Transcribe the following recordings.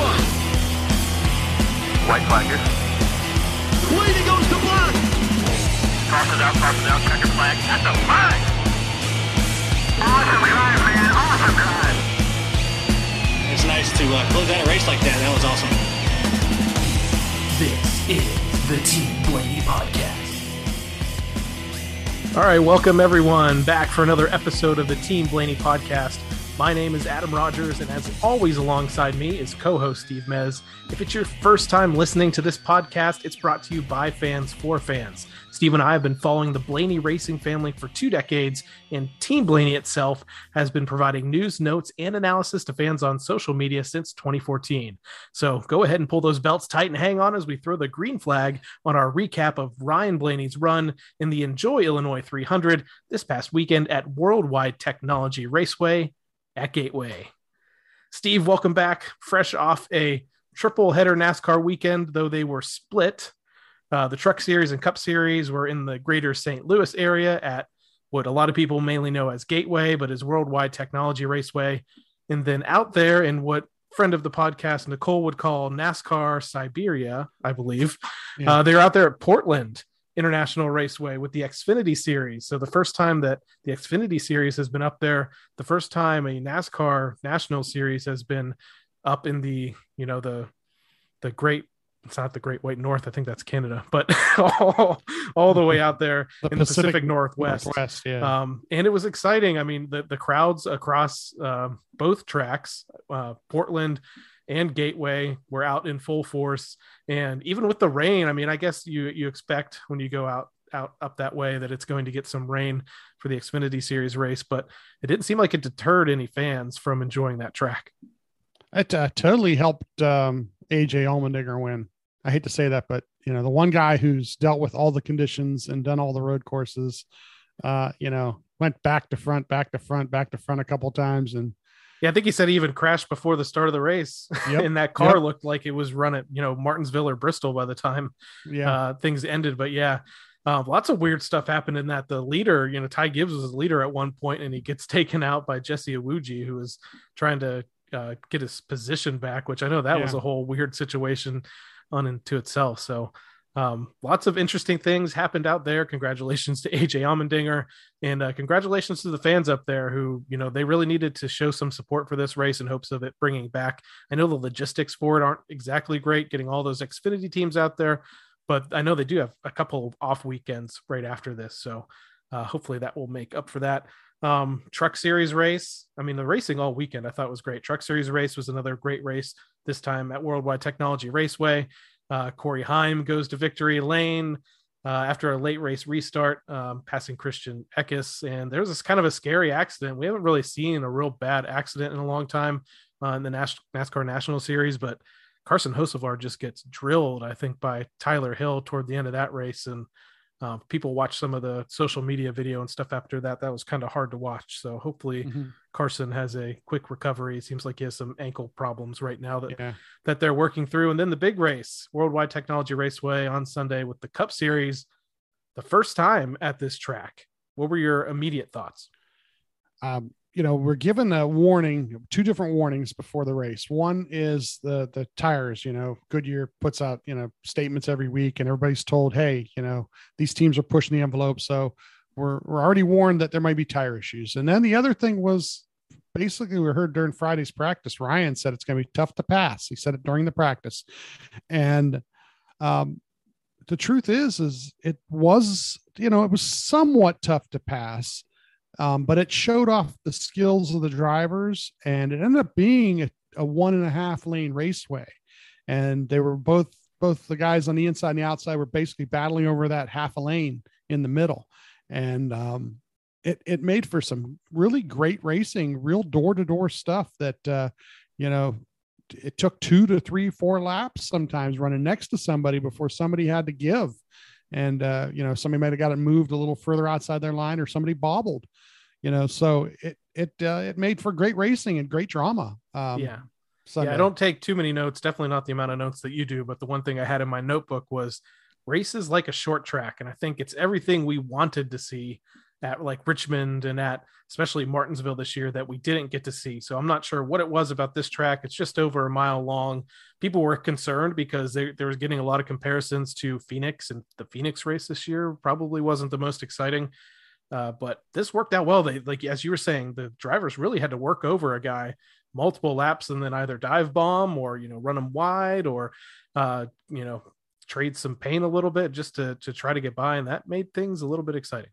one. White flag here. Leading goes to black. Crosses out, crosses out, checker flag. That's a flag! Awesome drive, man. Awesome drive. It's nice to uh, close out a race like that. That was awesome. This is the Team Blaney Podcast. All right, welcome everyone back for another episode of the Team Blaney podcast. My name is Adam Rogers, and as always, alongside me is co host Steve Mez. If it's your first time listening to this podcast, it's brought to you by fans for fans. Steve and I have been following the Blaney racing family for two decades, and Team Blaney itself has been providing news, notes, and analysis to fans on social media since 2014. So go ahead and pull those belts tight and hang on as we throw the green flag on our recap of Ryan Blaney's run in the Enjoy Illinois 300 this past weekend at Worldwide Technology Raceway at Gateway. Steve, welcome back. Fresh off a triple header NASCAR weekend, though they were split. Uh, the Truck Series and Cup Series were in the greater St. Louis area at what a lot of people mainly know as Gateway, but is Worldwide Technology Raceway. And then out there in what friend of the podcast, Nicole, would call NASCAR Siberia, I believe, Yeah. uh, they're out there at Portland International Raceway with the Xfinity Series. So the first time that the Xfinity Series has been up there, the first time a NASCAR National Series has been up in the, you know, the the great it's not the Great White North, I think that's Canada, but all, all the way out there The in the Pacific Pacific Northwest. Northwest, yeah. Um, and it was exciting. I mean, the, the crowds across um both tracks, uh, Portland and Gateway, were out in full force. And even with the rain, I mean, I guess you you expect when you go out out up that way that it's going to get some rain for the Xfinity Series race, but it didn't seem like it deterred any fans from enjoying that track. It uh, totally helped um, AJ Allmendinger win. I hate to say that, but you know, the one guy who's dealt with all the conditions and done all the road courses, uh, you know, went back to front, back to front, back to front a couple times, and Yeah, I think he said he even crashed before the start of the race, Yep, and that car yep. looked like it was run at you know Martinsville or Bristol by the time yeah, uh, things ended. But yeah, uh, lots of weird stuff happened in that. The leader, you know, Ty Gibbs was the leader at one point, and he gets taken out by Jesse Iwuji, who was trying to uh, get his position back, which I know that was a whole weird situation on into itself. So. Um, lots of interesting things happened out there. Congratulations to AJ Allmendinger and uh, congratulations to the fans up there who, you know, they really needed to show some support for this race in hopes of it bringing back. I know the logistics for it aren't exactly great, getting all those Xfinity teams out there, but I know they do have a couple of off weekends right after this. So uh, hopefully that will make up for that. Um, truck series race. I mean, the racing all weekend I thought was great. Truck series race was another great race this time at Worldwide Technology Raceway. Uh, Corey Heim goes to victory lane uh, after a late race restart, um, passing Christian Eckes. And there was this kind of a scary accident. We haven't really seen a real bad accident in a long time uh, in the Nas- NASCAR National Series, but Carson Hocevar just gets drilled, I think, by Tyler Hill toward the end of that race. And uh, people watch some of the social media video and stuff after that. That was kind of hard to watch. So hopefully Mhm. Carson has a quick recovery. It seems like he has some ankle problems right now that yeah. that they're working through. And then the big race, Worldwide Technology Raceway on Sunday with the Cup Series, the first time at this track. What were your immediate thoughts? um, you know, we're given a warning, two different warnings before the race. One is the the tires. You know, Goodyear puts out you know statements every week, and everybody's told, hey, you know, these teams are pushing the envelope, so we're we're already warned that there might be tire issues. And then the other thing was basically we heard during Friday's practice, Ryan said it's going to be tough to pass. He said it during the practice, and um, the truth is, is it was you know it was somewhat tough to pass um, but it showed off the skills of the drivers and it ended up being a, a one and a half lane raceway. And they were both both the guys on the inside and the outside were basically battling over that half a lane in the middle. And um, it, it made for some really great racing real door-to-door stuff that uh, you know it took two to three four laps sometimes running next to somebody before somebody had to give and uh, you know somebody might have got it moved a little further outside their line or somebody bobbled you know so it it uh, it made for great racing and great drama um yeah. Sunday. Yeah, I don't take too many notes, definitely not the amount of notes that you do. But the one thing I had in my notebook was races like a short track. And I think it's everything we wanted to see at like Richmond and at especially Martinsville this year that we didn't get to see. So I'm not sure what it was about this track. It's just over a mile long. People were concerned because they, they were getting a lot of comparisons to Phoenix and the Phoenix race this year probably wasn't the most exciting. Uh, but this worked out well. They like as you were saying, the drivers really had to work over a guy multiple laps and then either dive bomb or you know run them wide or uh, you know trade some pain a little bit just to to try to get by, and that made things a little bit exciting.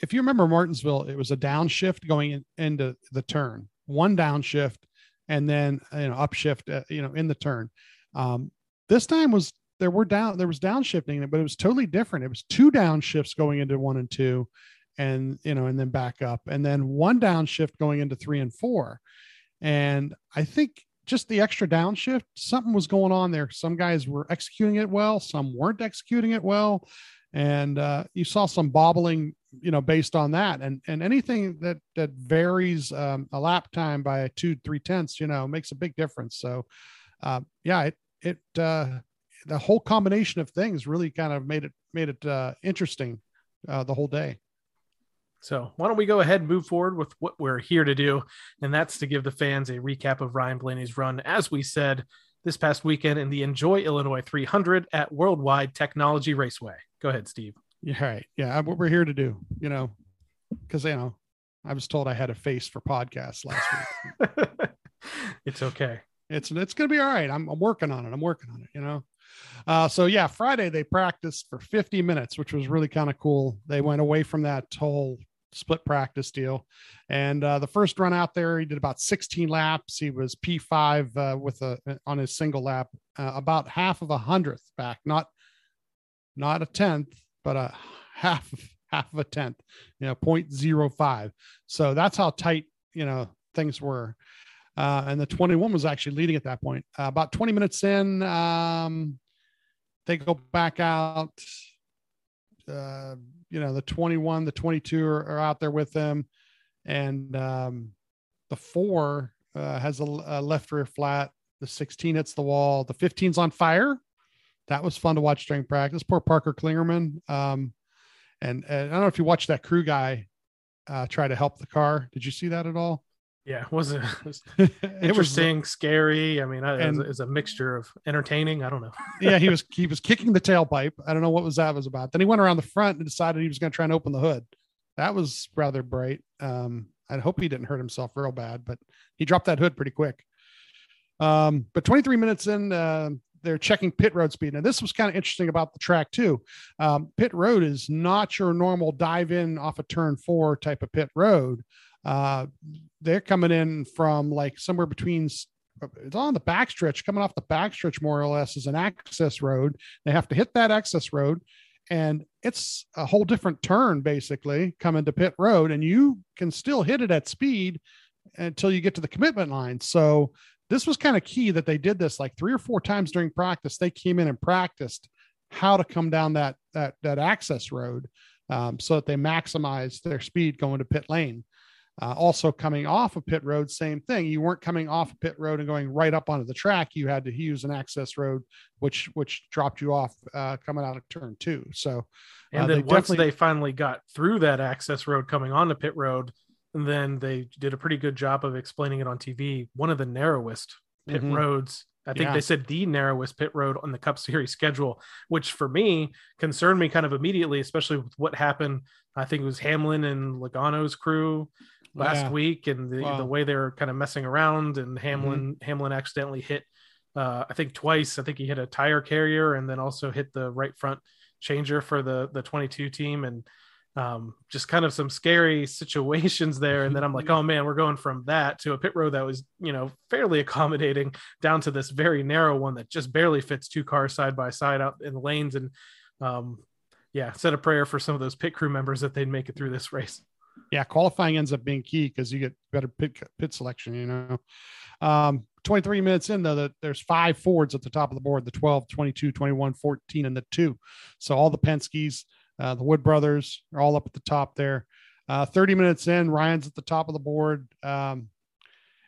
If you remember Martinsville, it was a downshift going in, into the turn, one downshift, and then you know upshift, uh, you know in the turn. Um, this time was there were down there was downshifting, but it was totally different. It was two downshifts going into one and two, and you know, and then back up, and then one downshift going into three and four. And I think just the extra downshift, something was going on there. Some guys were executing it well, some weren't executing it well. And uh, you saw some bobbling, you know, based on that. And and anything that that varies um, a lap time by two, three tenths, you know, makes a big difference. So uh, yeah, it it uh, the whole combination of things really kind of made it made it uh, interesting uh, the whole day. So why don't we go ahead and move forward with what we're here to do, and that's to give the fans a recap of Ryan Blaney's run, as we said this past weekend in the Enjoy Illinois 300 at Worldwide Technology Raceway. Go ahead, Steve. Yeah, right. Yeah, what we're here to do, you know, because you know, I was told I had a face for podcasts last week. it's okay. It's it's gonna be all right. I'm, I'm working on it. I'm working on it. You know. Uh, so yeah, Friday they practiced for 50 minutes, which was really kind of cool. They went away from that whole split practice deal. And uh, the first run out there, he did about 16 laps. He was P5 uh, with a on his single lap, uh, about half of a hundredth back, not not a tenth, but a half half a tenth, you know, 0.05. So that's how tight you know things were. Uh, and the 21 was actually leading at that point. Uh, about 20 minutes in, um, they go back out. Uh, you know, the 21, the 22 are, are out there with them. And um, the four uh, has a, a, left rear flat. The 16 hits the wall. The 15's on fire. That was fun to watch during practice. Poor Parker Kligerman. Um, and, and, I don't know if you watched that crew guy uh, try to help the car. Did you see that at all? Yeah, it was, it was interesting, was, scary. I mean, and, it's a mixture of entertaining. I don't know. yeah, he was he was kicking the tailpipe. I don't know what was that was about. Then he went around the front and decided he was going to try and open the hood. That was rather bright. Um, I hope he didn't hurt himself real bad, but he dropped that hood pretty quick. Um, but 23 minutes in, uh, they're checking pit road speed. Now, this was kind of interesting about the track too. Um, pit road is not your normal dive in off a turn four type of pit road. Uh, they're coming in from like somewhere between it's on the backstretch, coming off the backstretch more or less is an access road. They have to hit that access road, and it's a whole different turn basically coming to pit road, and you can still hit it at speed until you get to the commitment line. So this was kind of key that they did this like three or four times during practice. They came in and practiced how to come down that that that access road um, so that they maximize their speed going to pit lane. Uh, also, coming off of pit road, same thing. You weren't coming off of pit road and going right up onto the track. You had to use an access road, which which dropped you off uh, coming out of turn two. So, uh, and then they once they finally got through that access road coming onto pit road, then they did a pretty good job of explaining it on TV. One of the narrowest pit mm-hmm. roads I think yeah. they said the narrowest pit road on the Cup Series schedule, which for me concerned me kind of immediately, especially with what happened. I think it was Hamlin and Logano's crew last yeah. week and the, wow. the way they were kind of messing around and Hamlin mm-hmm. Hamlin accidentally hit uh, I think twice I think he hit a tire carrier and then also hit the right front changer for the the 22 team and um, just kind of some scary situations there and then I'm like oh man we're going from that to a pit road that was you know fairly accommodating down to this very narrow one that just barely fits two cars side by side out in the lanes and um, yeah said a prayer for some of those pit crew members that they'd make it through this race yeah, qualifying ends up being key because you get better pit pit selection. You know, um, 23 minutes in though, that there's five Fords at the top of the board: the 12, 22, 21, 14, and the two. So all the Penske's, uh, the Wood brothers are all up at the top there. Uh, 30 minutes in, Ryan's at the top of the board. Um,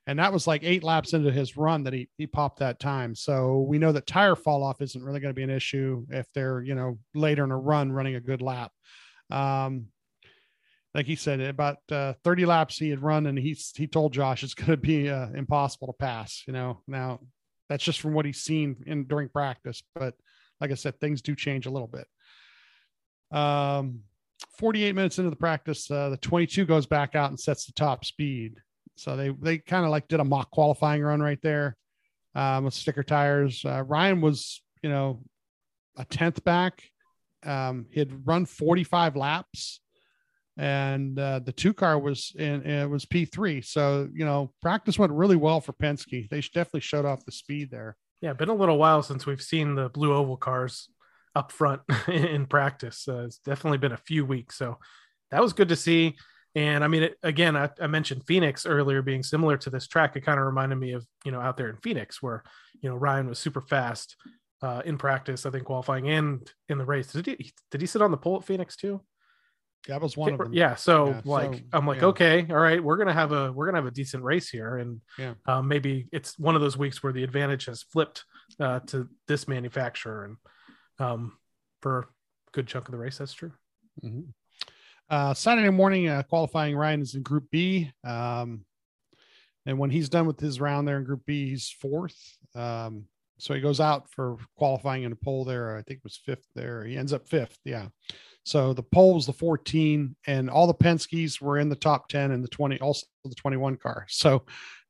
and that was like eight laps into his run that he he popped that time. So we know that tire fall off isn't really going to be an issue if they're you know later in a run running a good lap. Um, like he said, about uh, 30 laps he had run, and he he told Josh it's going to be uh, impossible to pass. You know, now that's just from what he's seen in during practice. But like I said, things do change a little bit. Um, 48 minutes into the practice, uh, the 22 goes back out and sets the top speed. So they they kind of like did a mock qualifying run right there um, with sticker tires. Uh, Ryan was, you know, a tenth back. Um, he had run 45 laps, and uh, the two car was in it was P3. So you know, practice went really well for Penske. They definitely showed off the speed there. Yeah, been a little while since we've seen the blue oval cars up front in practice. Uh, it's definitely been a few weeks, so that was good to see. And I mean, it, again, I, I, mentioned Phoenix earlier being similar to this track. It kind of reminded me of you know out there in Phoenix where you know Ryan was super fast uh, in practice. I think qualifying and in the race. Did he did he sit on the pole at Phoenix too? That was one of them. Yeah. So yeah, like so, I'm like, yeah. okay, all right, we're gonna have a we're gonna have a decent race here, and yeah, um, maybe it's one of those weeks where the advantage has flipped uh, to this manufacturer, and um, for a good chunk of the race, that's true. Mm-hmm. Uh, Saturday morning uh, qualifying, Ryan is in Group B. Um, and when he's done with his round there in Group B, he's fourth. Um, so he goes out for qualifying in a pole there. I think it was fifth there. He ends up fifth. Yeah. So the pole was the 14, and all the Penske's were in the top 10 and the 20, also the 21 car. So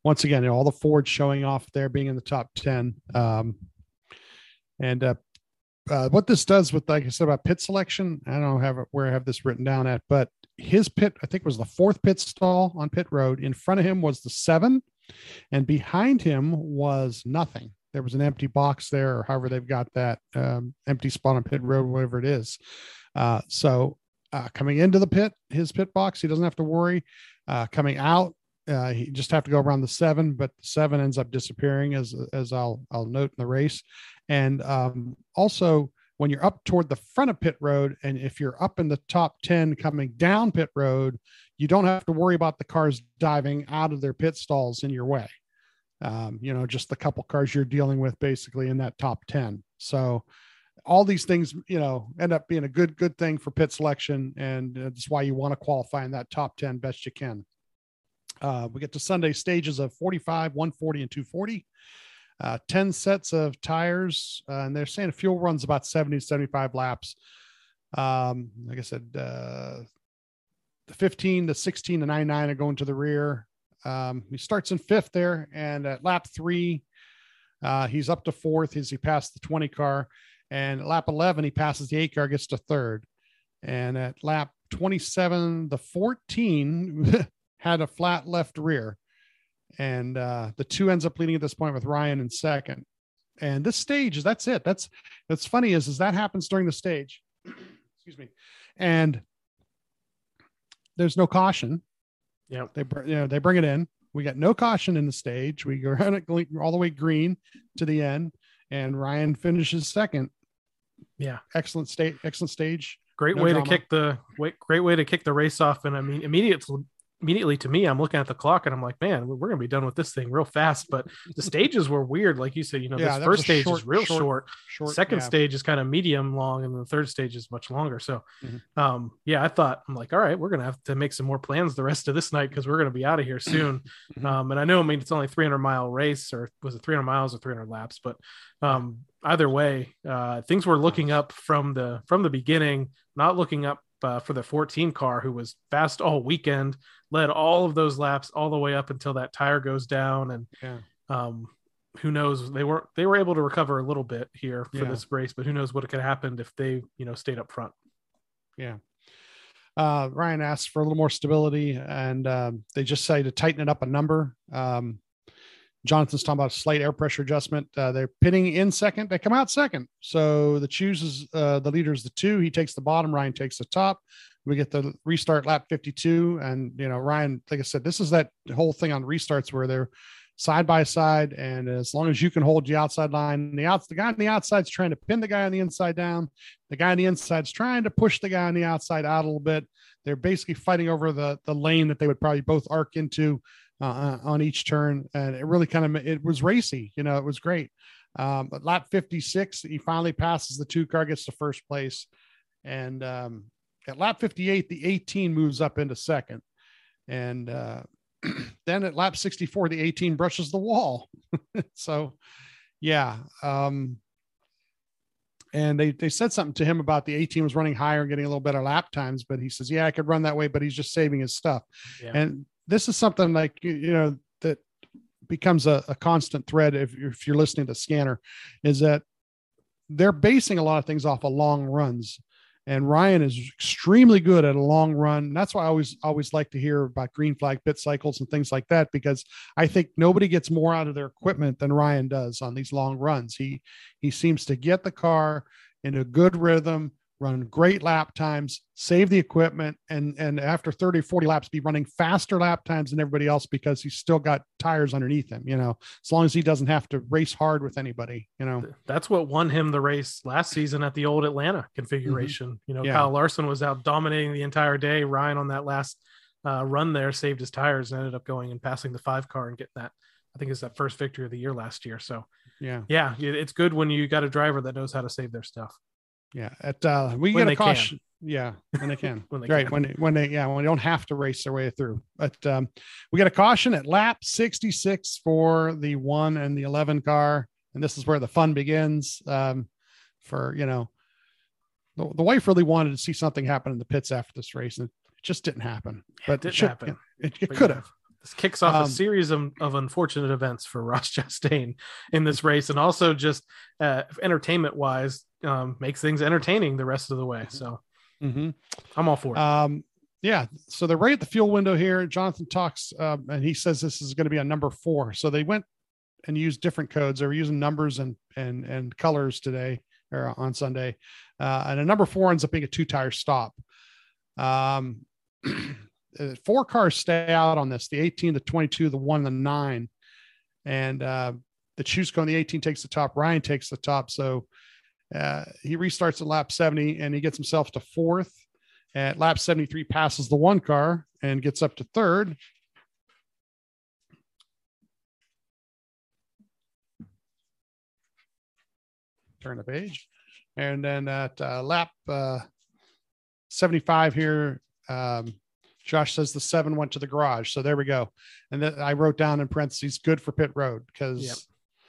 once again, you know, all the Fords showing off there being in the top 10. Um, and uh, uh, what this does with, like I said about pit selection, I don't have where I have this written down at, but his pit, I think was the fourth pit stall on pit road. In front of him was the seven, and behind him was nothing. There was an empty box there, or however they've got that um, empty spot on pit road, whatever it is. Uh, so uh, coming into the pit, his pit box, he doesn't have to worry. Uh, coming out, uh, he just have to go around the seven, but the seven ends up disappearing as as I'll I'll note in the race. And um, also, when you're up toward the front of pit road, and if you're up in the top 10 coming down pit road, you don't have to worry about the cars diving out of their pit stalls in your way. Um, you know, just the couple cars you're dealing with basically in that top 10. So, all these things, you know, end up being a good, good thing for pit selection. And that's why you want to qualify in that top 10 best you can. Uh, we get to Sunday stages of 45, 140, and 240 uh, 10 sets of tires, uh, and they're saying fuel runs about 70 75 laps. Um, like I said, uh, the 15 to 16 to 99 are going to the rear. Um, he starts in fifth there, and at lap three, uh, he's up to fourth as he passed the 20 car. And lap 11, he passes the eight car, gets to third. And at lap 27, the 14 had a flat left rear and uh, the two ends up leading at this point with Ryan in second. And this stage is that's it. That's that's funny is is that happens during the stage. Excuse me, and there's no caution. Yeah, they you know they bring it in. We got no caution in the stage. We go all the way green to the end, and Ryan finishes second. Yeah, excellent state, excellent stage. Great no way drama. to kick the great way to kick the race off, and I mean immediately immediately to me, I'm looking at the clock and I'm like, man, we're gonna be done with this thing real fast. But the stages were weird, like you said. You know, yeah, this first stage short, is real short. short. short Second yeah. stage is kind of medium long, and the third stage is much longer. So, mm-hmm. um, yeah, I thought I'm like, all right, we're gonna have to make some more plans the rest of this night because we're gonna be out of here soon. Mm-hmm. Um, and I know, I mean, it's only 300 mile race, or was it 300 miles or 300 laps? But um, either way, uh, things were looking up from the from the beginning, not looking up uh, for the 14 car who was fast all weekend, led all of those laps all the way up until that tire goes down. And yeah. um, who knows? They were they were able to recover a little bit here for yeah. this race, but who knows what could have happened if they you know stayed up front. Yeah. Uh, Ryan asked for a little more stability, and um, they just say to tighten it up a number. Um, Jonathan's talking about a slight air pressure adjustment. Uh, they're pitting in second. They come out second. So the chooses uh, the leader is the two. He takes the bottom. Ryan takes the top. We get the restart lap 52. And, you know, Ryan, like I said, this is that whole thing on restarts where they're side by side. And as long as you can hold the outside line, the outs, the guy on the outside is trying to pin the guy on the inside down. The guy on the inside is trying to push the guy on the outside out a little bit. They're basically fighting over the, the lane that they would probably both arc into uh, uh, on each turn, and it really kind of it was racy. You know, it was great. Um, but lap 56, he finally passes the two car, gets to first place, and um, at lap 58, the 18 moves up into second. And uh, then at lap 64, the 18 brushes the wall. so, yeah. Um, and they, they said something to him about the 18 was running higher and getting a little better lap times, but he says, Yeah, I could run that way, but he's just saving his stuff. Yeah. And this is something like, you- know, that becomes a, a constant thread if, if you're listening to Scanner is that they're basing a lot of things off of long runs. And Ryan is extremely good at a long run. That's why I always always like to hear about green flag pit cycles and things like that because I think nobody gets more out of their equipment than Ryan does on these long runs. He he seems to get the car in a good rhythm, run great lap times, save the equipment, and and after 30, 40 laps, be running faster lap times than everybody else because he's still got tires underneath him, you know, as long as he doesn't have to race hard with anybody, you know. That's what won him the race last season at the old Atlanta configuration. You know, Yeah. Kyle Larson was out dominating the entire day. Ryan on that last uh, run there saved his tires and ended up going and passing the five car and getting that. I think it's that first victory of the year last year. So Yeah. yeah, it's good when you got a driver that knows how to save their stuff. Yeah. At uh we When get a can. caution. Yeah, when they can. When they right. can. When they, when they yeah, when they don't have to race their way through. But um we get a caution at lap 66 for the one and the 11 car. And this is where the fun begins. Um for you know the, the wife really wanted to see something happen in the pits after this race, and it just didn't happen. But it didn't should- happen. It, it could have. Kicks off Um, a series of, of unfortunate events for Ross Chastain in this race, and also just uh, entertainment wise, um, makes things entertaining the rest of the way. So Mhm. I'm all for it. Um, yeah. So they're right at the fuel window here. Jonathan talks, um, and he says this is going to be a number four. So they went and used different codes. They were using numbers and and and colors today or on Sunday, uh, and a number four ends up being a two tire stop. Um, uh, four cars stay out on this: the 18, the 22, the one, the nine, and uh, the Chusco and the 18 takes the top. Ryan takes the top. So uh, he restarts at lap 70 and he gets himself to fourth. At lap 73, passes the one car and gets up to third. Turn the page. And then at uh, lap uh, 75 here, um, Josh says the seven went to the garage. So there we go. And then I wrote down in parentheses, good for pit road because Yep.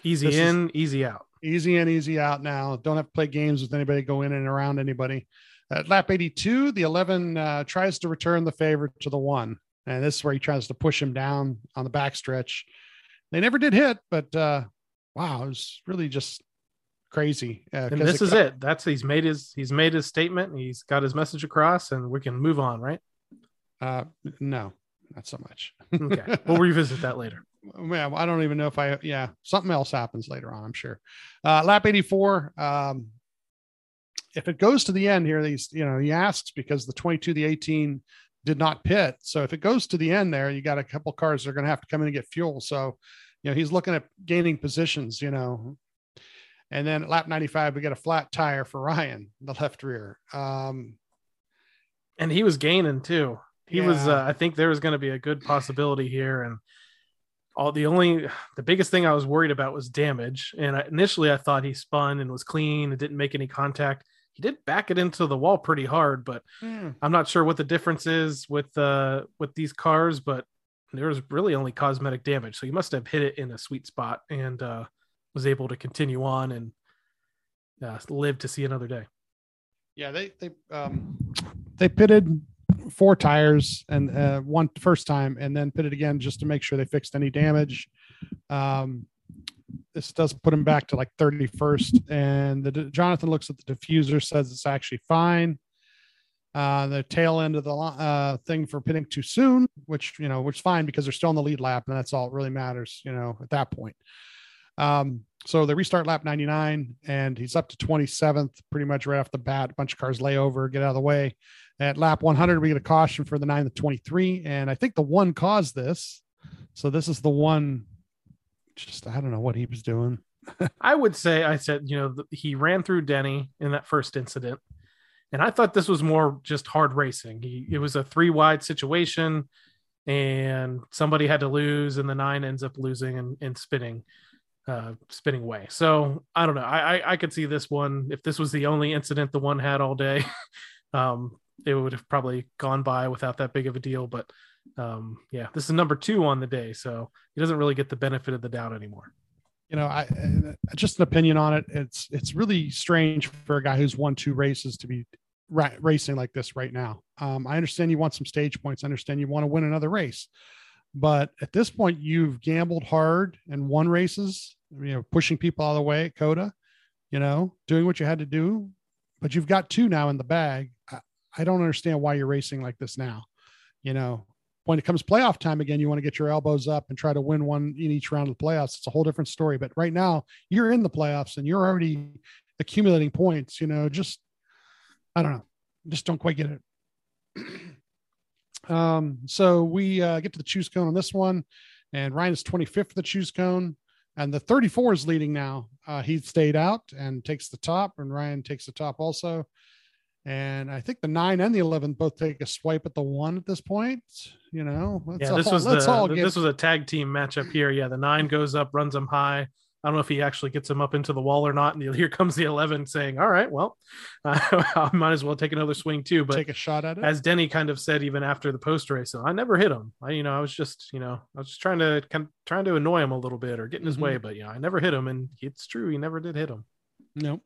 Easy in, easy out. easy in, easy out now. Don't have to play games with anybody, go in and around anybody. At lap 82, the 11 uh, tries to return the favor to the one. And this is where he tries to push him down on the backstretch. They never did hit, but uh, wow, it was really just crazy. Uh, And 'cause this is cut- it. That's he's made his he's made his statement. He's got his message across, and we can move on, right? Uh, no, not so much. Okay, we'll revisit that later. well, I don't even know if I, yeah, something else happens later on, I'm sure. Uh, lap 84. Um, if it goes to the end here, these, you know, he asks because the 22, the 18 did not pit. So if it goes to the end there, you got a couple cars that are going to have to come in and get fuel. So, you know, he's looking at gaining positions, you know. And then at lap 95, we get a flat tire for Ryan, the left rear. Um, And he was gaining too. He was. Uh, I think there was going to be a good possibility here, and all the only the biggest thing I was worried about was damage. And I, initially, I thought he spun and was clean and didn't make any contact. He did back it into the wall pretty hard, but hmm, I'm not sure what the difference is with uh with these cars, but there was really only cosmetic damage. So he must have hit it in a sweet spot and uh was able to continue on and uh, live to see another day. Yeah, they they um they pitted four tires and uh one first time and then pitted again just to make sure they fixed any damage. Um this does put him back to like 31st and the Jonathan looks at the diffuser says it's actually fine. Uh the tail end of the uh thing for pitting too soon, which you know, which is fine because they're still in the lead lap and that's all that really matters, you know, at that point. Um, so they restart lap 99 and he's up to 27th pretty much right off the bat. A bunch of cars lay over, get out of the way. At lap 100, we get a caution for the 9 to 23. And I think the one caused this. So this is the one, just I don't know what he was doing. I would say I said, you know, he ran through Denny in that first incident. And I thought this was more just hard racing. He it was a three wide situation and somebody had to lose and the nine ends up losing and, and spinning uh spinning away. So I don't know. I, I I could see this one if this was the only incident the one had all day. um it would have probably gone by without that big of a deal. But um, yeah, this is number two on the day, so he doesn't really get the benefit of the doubt anymore. You know, I uh, just an opinion on it. It's it's really strange for a guy who's won two races to be ra- racing like this right now. Um, I understand you want some stage points. I understand you want to win another race, but at this point, you've gambled hard and won races. You know, pushing people out of the way at COTA. You know, doing what you had to do, but you've got two now in the bag. I don't understand why you're racing like this now. You know, when it comes playoff time again, you want to get your elbows up and try to win one in each round of the playoffs. It's a whole different story. But right now, you're in the playoffs and you're already accumulating points. You know, just I don't know, just don't quite get it. um, so we uh, get to the choose cone on this one, and Ryan is 25th for the choose cone, and the 34 is leading now. Uh, he stayed out and takes the top, and Ryan takes the top also. And I think the nine and the 11 both take a swipe at the one at this point. You know, yeah, this all, was the this was a tag team matchup here. Yeah, the nine goes up, runs him high. I don't know if he actually gets him up into the wall or not. And here comes the eleven saying, "All right, well, uh, I might as well take another swing too." But take a shot at it. as Denny kind of said, even after the post race, I never hit him. I, you know, I was just, you know, I was just trying to kind of trying to annoy him a little bit or get in his Mhm. way. But you know, I never hit him, and it's true, he never did hit him. Nope.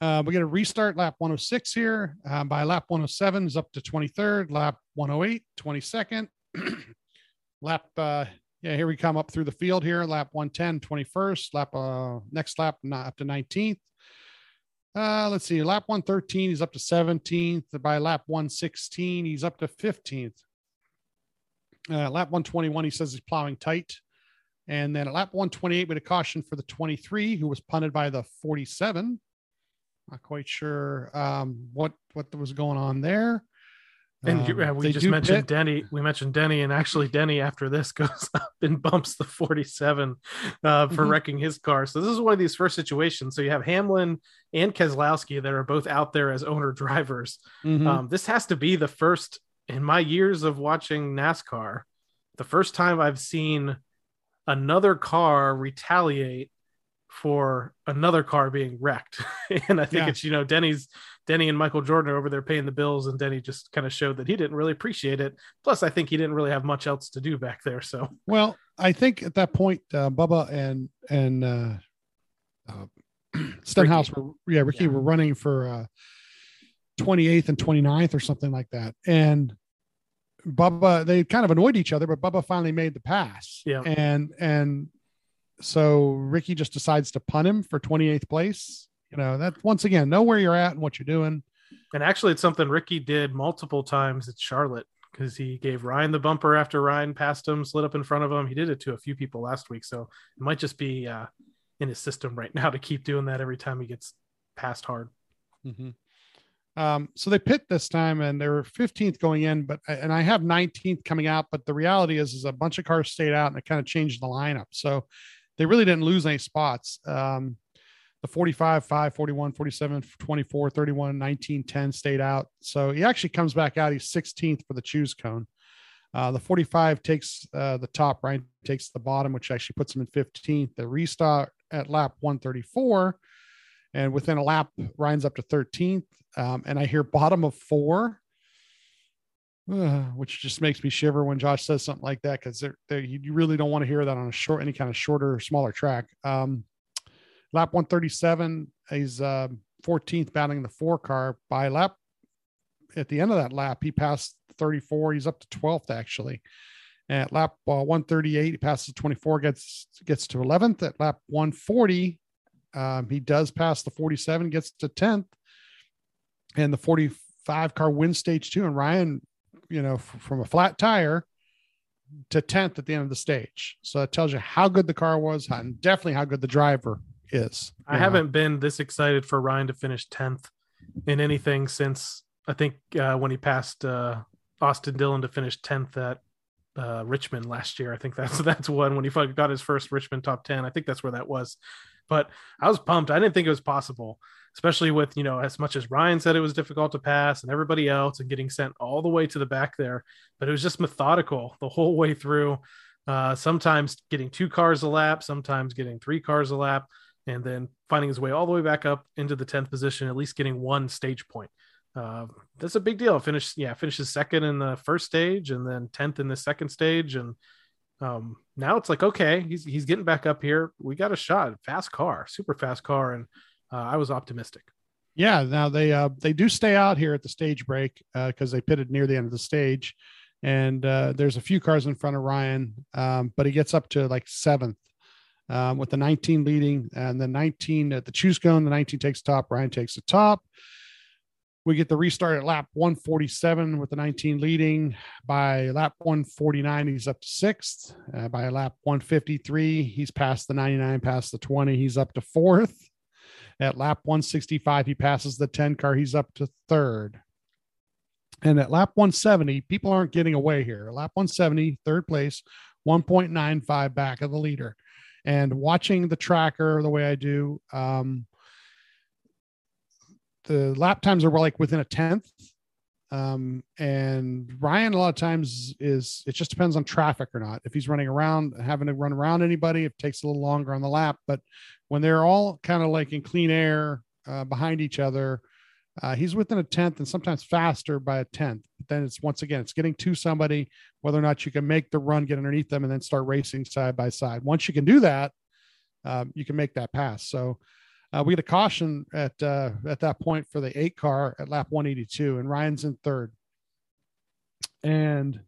Uh, we get a restart lap 106 here. Uh, by lap 107 is up to 23rd, lap 108, 22nd. lap, uh, yeah, here we come up through the field here. Lap 110, 21st. Lap, uh, next lap, not up to 19th. Uh, let's see, lap 113, he's up to 17th. By lap 116, he's up to 15th. Uh, lap 121, he says he's plowing tight. And then at lap 128, we had a caution for the 23, who was punted by the 47. Not quite sure um, what what was going on there. And Um, uh, we just mentioned pit- Denny. We mentioned Denny, and actually Denny after this goes up and bumps the 47 uh, for Mhm. wrecking his car. So this is one of these first situations. So you have Hamlin and Keselowski that are both out there as owner drivers. Mhm. Um, this has to be the first in my years of watching NASCAR, the first time I've seen another car retaliate for another car being wrecked. and I think Yeah. it's, you know, Denny's Denny and Michael Jordan are over there paying the bills, and Denny just kind of showed that he didn't really appreciate it. Plus, I think he didn't really have much else to do back there. So Well, I think at that point, uh, Bubba and and uh, uh, Stenhouse were yeah Ricky Yeah. were running for uh, 28th and 29th or something like that, and Bubba they kind of annoyed each other, but Bubba finally made the pass. Yeah. and and so Ricky just decides to punt him for 28th place. You know that once again, know where you're at and what you're doing. And actually, it's something Ricky did multiple times at Charlotte because he gave Ryan the bumper after Ryan passed him, slid up in front of him. He did it to a few people last week. So it might just be uh, in his system right now to keep doing that every time he gets passed hard. Um, so they pit this time and they were 15th going in, but and I have 19th coming out. But the reality is, is a bunch of cars stayed out and it kind of changed the lineup. So they really didn't lose any spots. Um, the 45, 5, 41, 47, 24, 31, 19, 10 stayed out. So he actually comes back out. He's 16th for the choose cone. Uh, the 45 takes uh, the top, right? Takes the bottom, which actually puts him in 15th. The restart at lap 134. And within a lap, Ryan's up to 13th. Um, and I hear bottom of four, uh, which just makes me shiver when Josh says something like that because you really don't want to hear that on a short, any kind of shorter, smaller track. Um, lap 137, he's uh, 14th battling the four car by lap. At the end of that lap, he passed 34. He's up to 12th actually. At lap uh, 138, he passes 24, gets gets to 11th. At lap 140, um, he does pass the 47, gets to 10th and the 45 car wins stage two. And Ryan, you know, f- from a flat tire to 10th at the end of the stage. So it tells you how good the car was and definitely how good the driver is. I know. haven't been this excited for Ryan to finish 10th in anything since I think uh, when he passed uh, Austin Dillon to finish 10th at uh, Richmond last year. I think that's that's one when he got his first Richmond top 10. I think that's where that was. But I was pumped. I didn't think it was possible, especially with, you know, as much as Ryan said it was difficult to pass and everybody else and getting sent all the way to the back there. But it was just methodical the whole way through. Uh, sometimes getting two cars a lap, sometimes getting three cars a lap, and then finding his way all the way back up into the 10th position, at least getting one stage point. uh, that's a big deal. Finish, yeah, finishes second in the first stage and then 10th in the second stage. And um, now it's like, okay, he's, he's getting back up here. We got a shot, fast car, super fast car. And uh, I was optimistic. Yeah. Now they, uh, they do stay out here at the stage break because they pitted near the end of the stage. And uh, there's a few cars in front of Ryan, um, but he gets up to like seventh um, with the 19 leading and the 19 at the choose cone. The 19 takes top, Ryan takes the top. We get the restart at lap 147 with the 19 leading. By lap 149, he's up to sixth. Uh, by lap 153, he's past the 99, past the 20, he's up to fourth. At lap 165, he passes the 10 car, he's up to third. And at lap 170, people aren't getting away here. Lap 170, third place, 1.95 back of the leader. And watching the tracker the way I do, um, the lap times are like within a tenth. Um, and Ryan, a lot of times is it just depends on traffic or not. If he's running around, having to run around anybody, it takes a little longer on the lap. But when they're all kind of like in clean air uh, behind each other, uh, he's within a tenth and sometimes faster by a tenth. But then it's once again, it's getting to somebody, whether or not you can make the run, get underneath them, and then start racing side by side. Once you can do that, um, you can make that pass. So uh, we get a caution at uh, at that point for the eight car at lap 182, and Ryan's in third. And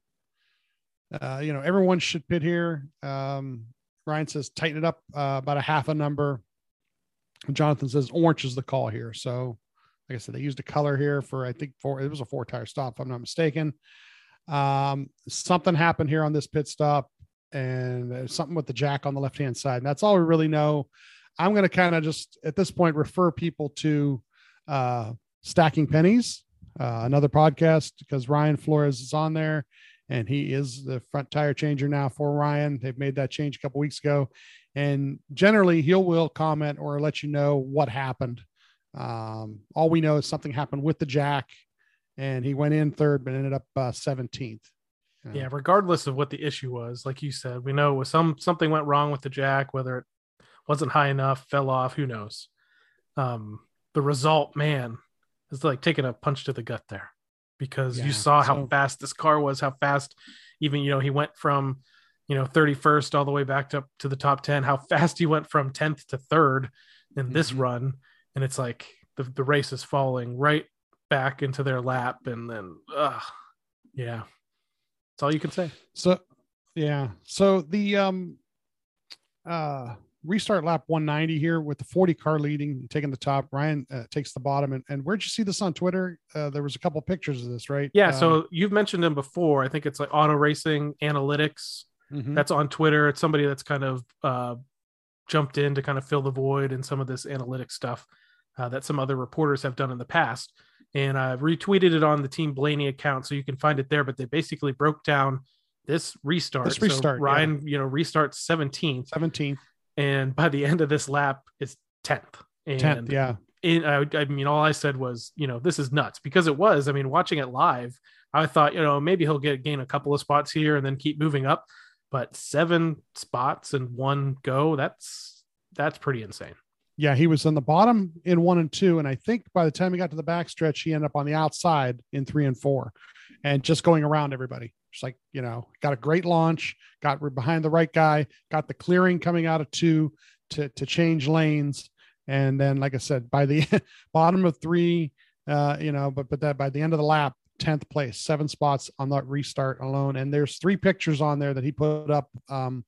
uh, you know everyone should pit here. Um, Ryan says tighten it up uh, about a half a number. Jonathan says orange is the call here. So, like I said, they used a color here for I think four. It was a four tire stop, if I'm not mistaken. Um, something happened here on this pit stop, and something with the jack on the left hand side. And that's all we really know. I'm going to kind of just at this point refer people to uh, Stacking Pennies, uh, another podcast, because Ryan Flores is on there and he is the front tire changer now for Ryan. They've made that change a couple weeks ago. And generally, he'll will comment or let you know what happened. Um, all we know is something happened with the jack, and he went in third, but ended up uh, 17th. Yeah, regardless of what the issue was, like you said, we know was some something went wrong with the jack, whether it wasn't high enough, fell off, who knows. Um, the result, man, is like taking a punch to the gut there because Yeah, you saw how so- fast this car was, how fast even you know he went from you know 31st all the way back to, to the top 10, how fast he went from 10th to third in this Mhm. run. And it's like the, the race is falling right back into their lap. And then, ugh, yeah, that's all you can say. So yeah. So the um uh restart lap 190 here with the 40 car leading, taking the top. Ryan uh, takes the bottom. And, and where'd you see this on Twitter? Uh, there was a couple pictures of this, right? Yeah, Um, so you've mentioned him before. I think it's like auto racing analytics. mhm. That's on Twitter. It's somebody that's kind of uh, jumped in to kind of fill the void in some of this analytics stuff uh, that some other reporters have done in the past. And I've retweeted it on the Team Blaney account, so you can find it there. But they basically broke down this restart. This So restart, yeah. Ryan, you know, restarts 17th, 17th, and by the end of this lap, it's 10th. And 10th. Yeah. in, I, I mean, all I said was, you know, this is nuts because it was. I mean, watching it live, I thought, you know, maybe he'll get gain a couple of spots here and then keep moving up, but seven spots in one go, that's that's pretty insane. Yeah. He was on the bottom in one and two. And I think by the time he got to the backstretch, he ended up on the outside in three and four and just going around everybody. Just like, you know, got a great launch, got behind the right guy, got the clearing coming out of two to, to change lanes. And then, like I said, by the bottom of three, uh, you know, but, but that by the end of the lap, 10th place, seven spots on that restart alone. And there's three pictures on there that he put up. Um,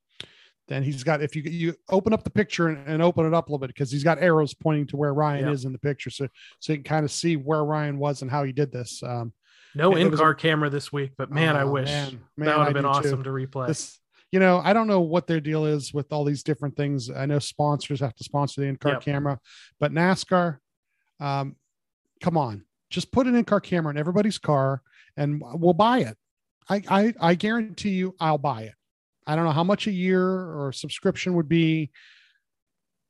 then he's got, if you, you open up the picture and, and open it up a little bit, because he's got arrows pointing to where Ryan Yeah. is in the picture. So, so you can kind of see where Ryan was and how he did this. Um, No in car camera this week, but man, I Oh, wish man. Man, that would have been do too. awesome to replay. this you know i don't know what their deal is with all these different things i know sponsors have to sponsor the in-car Yep. camera but nascar um come on just put an in-car camera in everybody's car and we'll buy it i i, I guarantee you i'll buy it i don't know how much a year or subscription would be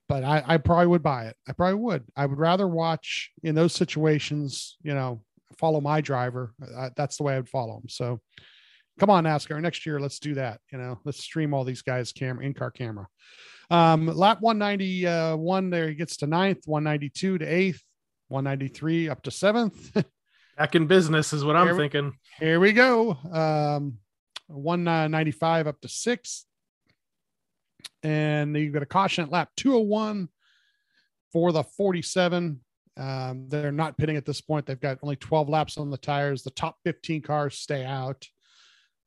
but I, I probably would buy it. I probably would. I would rather watch in those situations, you know, follow my driver. I, that's the way I would follow him. So come on, NASCAR. Next year, let's do that. You know, let's stream all these guys' camera in car camera. Um, lap 191 there he gets to ninth, 192 to eighth, 193 up to seventh. Back in business is what I'm we- thinking. Here we go. Um, 195 up to six. And you've got a caution at lap 201 for the 47. Um, they're not pitting at this point. They've got only 12 laps on the tires. The top 15 cars stay out.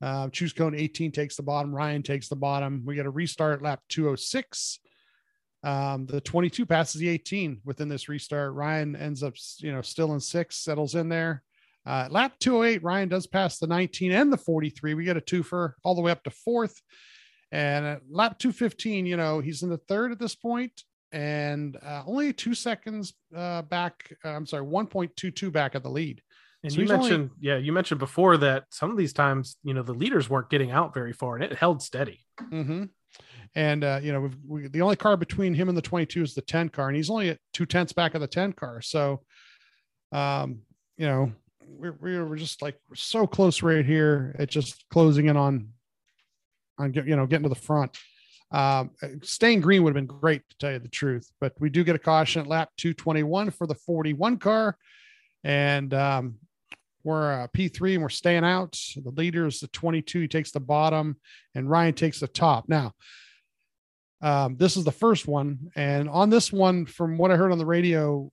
Uh, choose cone 18 takes the bottom. Ryan takes the bottom. We get a restart lap 206. Um, the 22 passes the 18 within this restart. Ryan ends up, you know, still in six, settles in there. Uh, lap 208, Ryan does pass the 19 and the 43. We get a twofer all the way up to fourth. And lap 215, you know, he's in the third at this point and uh, only two seconds uh, back. Uh, I'm sorry, 1.22 back at the lead. And So you he's only- mentioned, yeah, you mentioned before that some of these times, you know, the leaders weren't getting out very far and it held steady. Mm-hmm. And uh, you know, we've, we, the only car between him and the 22 is the 10 car, and he's only at two tenths back of the 10 car. So, um, you know, we're we're we're just like we're so close right here at just closing in on, on you know getting to the front. Um, staying green would have been great to tell you the truth, but we do get a caution at lap 221 for the 41 car, and um, we're uh, P3 and we're staying out. The leader is the 22. He takes the bottom, and Ryan takes the top. Now, um, this is the first one, and on this one, from what I heard on the radio,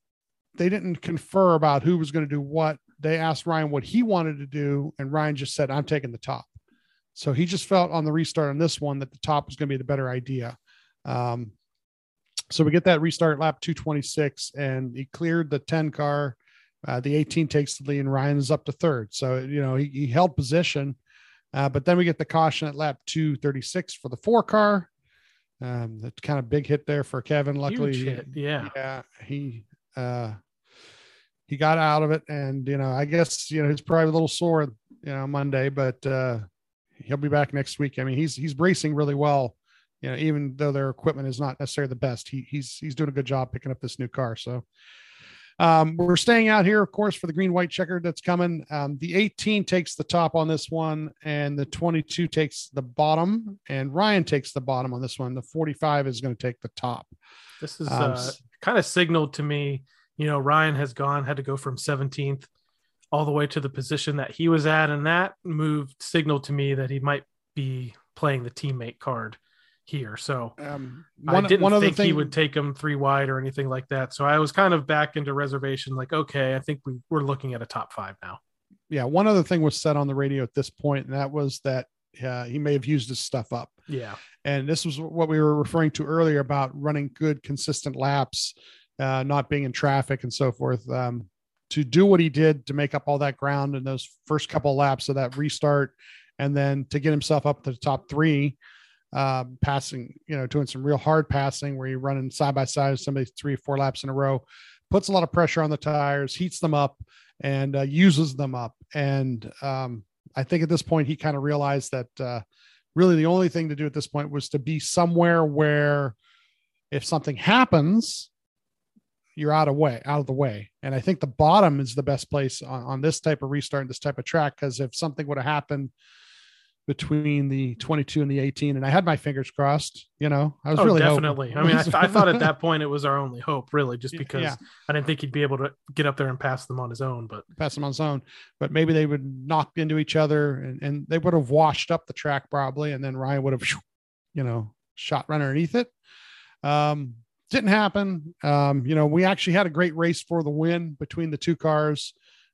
they didn't confer about who was going to do what. They asked Ryan what he wanted to do, and Ryan just said, "I'm taking the top." So he just felt on the restart on this one that the top was going to be the better idea. Um, so we get that restart lap 226, and he cleared the 10 car. Uh, the 18 takes the lead, and Ryan is up to third. So you know he, he held position, uh, but then we get the caution at lap 236 for the four car. Um, that kind of big hit there for Kevin. Luckily, hit. Yeah. yeah, he uh he got out of it, and you know, I guess you know he's probably a little sore, you know, Monday, but uh he'll be back next week. I mean, he's he's racing really well, you know, even though their equipment is not necessarily the best. He he's he's doing a good job picking up this new car. So um, we're staying out here, of course, for the green white checker that's coming. Um, the 18 takes the top on this one, and the 22 takes the bottom, and Ryan takes the bottom on this one. The 45 is going to take the top. This is Um, uh, kind of signaled to me, you know, Ryan has gone, had to go from 17th all the way to the position that he was at. And that move signaled to me that he might be playing the teammate card here. So Um, I didn't think he would take him three wide or anything like that. So I was kind of back into reservation, like, okay, I think we, we're looking at a top five now. yeah, one other thing was said on the radio at this point, and that was that uh, he may have used his stuff up. Yeah. And this was what we were referring to earlier about running good, consistent laps, uh, not being in traffic and so forth. Um, to do what he did to make up all that ground in those first couple laps of that restart, and then to get himself up to the top three, um, passing, you know, doing some real hard passing where you're running side by side with somebody three or four laps in a row, puts a lot of pressure on the tires, heats them up, and uh, uses them up. And um, I think at this point he kind of realized that uh, really the only thing to do at this point was to be somewhere where if something happens, you're out of way, out of the way. And I think the bottom is the best place on, on this type of restart and this type of track because if something would have happened between the 22 and the 18, and I had my fingers crossed, you know, I was Oh, really hoping. definitely. I mean, I, I thought at that point it was our only hope, really, just because Yeah. I didn't think he'd be able to get up there and pass them on his own. But pass them on his own but maybe they would knock into each other and, and they would have washed up the track probably. And then Ryan would have, you know, shot right underneath it. Um, didn't happen. Um, you know, we actually had a great race for the win between the two cars.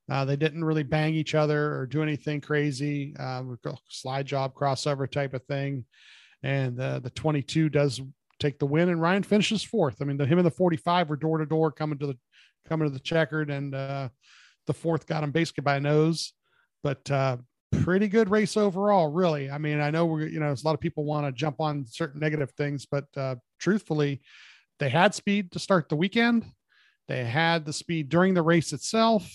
Uh, they didn't really bang each other or do anything crazy. Uh, slide job crossover type of thing. And uh, the 22 does take the win and Ryan finishes fourth. I mean, the, him and the 45 were door to door coming to the, coming to the checkered and, uh, the fourth got him basically by nose, but uh, pretty good race overall, really. I mean, I know we're, you know, a lot of people want to jump on certain negative things, but uh, truthfully, they had speed to start the weekend. They had the speed during the race itself.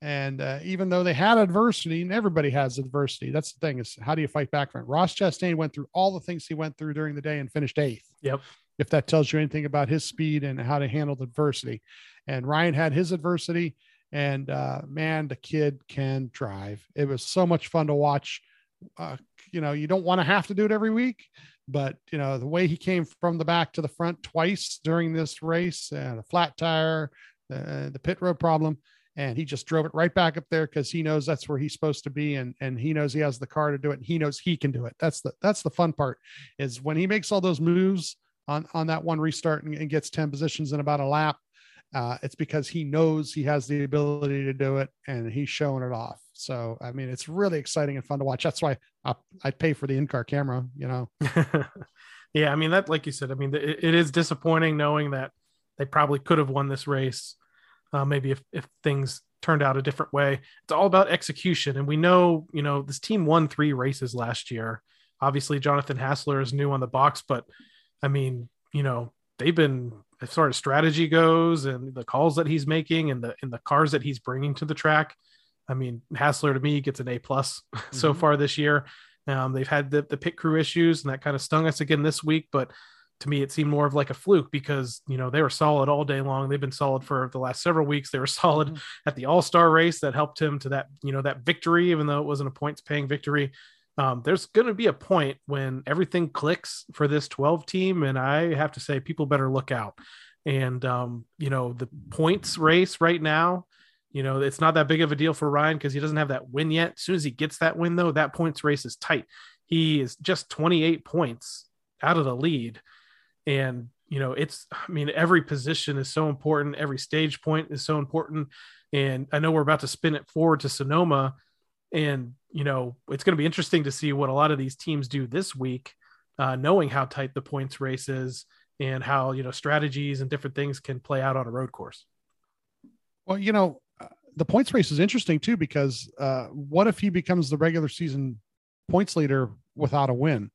And uh, even though they had adversity, and everybody has adversity, that's the thing is how do you fight back from it? Ross Chastain went through all the things he went through during the day and finished eighth. Yep. If that tells you anything about his speed and how to handle adversity. And Ryan had his adversity and uh, man, the kid can drive. It was so much fun to watch. Uh, you know, you don't want to have to do it every week, but you know the way he came from the back to the front twice during this race, uh, the flat tire, the, the pit road problem, and he just drove it right back up there because he knows that's where he's supposed to be and and he knows he has the car to do it and he knows he can do it. That's the that's the fun part is when he makes all those moves on on that one restart and, and gets 10 positions in about a lap uh, it's because he knows he has the ability to do it and he's showing it off. So i mean it's really exciting and fun to watch. That's why i'd pay for the in-car camera you know yeah, I mean that, like you said, I mean it, it is disappointing knowing that they probably could have won this race. Uh, maybe if if things turned out a different way, it's all about execution. And we know, you know, this team won three races last year. Obviously, Jonathan Hassler is new on the box, but I mean, you know, they've been as far as strategy goes and the calls that he's making and the and the cars that he's bringing to the track. I mean, Hassler to me gets an A plus so Mhm. far this year. Um, they've had the, the pit crew issues and that kind of stung us again this week, but to me, it seemed more of like a fluke because, you know, they were solid all day long. They've been solid for the last several weeks. They were solid Mhm. at the all star race that helped him to that, you know, that victory, even though it wasn't a points paying victory. Um, there's going to be a point when everything clicks for this 12 team. And I have to say, people better look out. And, um, you know, the points race right now, you know, it's not that big of a deal for Ryan because he doesn't have that win yet. As soon as he gets that win, though, that points race is tight. He is just 28 points out of the lead. And, you know, it's, I mean, every position is so important. Every stage point is so important. And I know we're about to spin it forward to Sonoma. And, you know, it's going to be interesting to see what a lot of these teams do this week, uh, knowing how tight the points race is and how, you know, strategies and different things can play out on a road course. Well, you know, the points race is interesting too because uh, what if he becomes the regular season points leader without a win?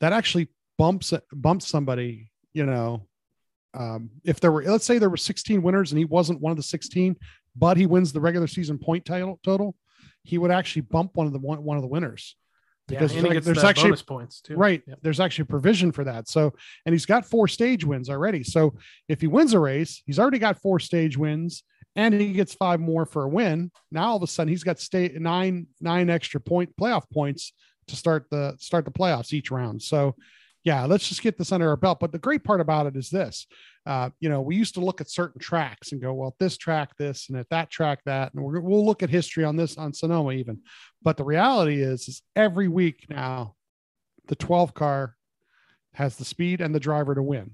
That actually bumps bumps somebody. You know, um, if there were, let's say there were 16 winners and he wasn't one of the 16, but he wins the regular season point title total, he would actually bump one of the one, one of the winners. Because yeah, there's, there's actually bonus points too. Right. Yep. There's actually provision for that. So, and he's got four stage wins already. So, if he wins a race, he's already got four stage wins and he gets five more for a win. Now, all of a sudden, he's got state nine, nine extra point playoff points to start the start the playoffs each round. So, yeah, let's just get this under our belt. But the great part about it is this uh, you know, we used to look at certain tracks and go, well, this track, this, and at that track, that, and we're, we'll look at history on this on Sonoma even. But the reality is, is every week now, the 12 car has the speed and the driver to win.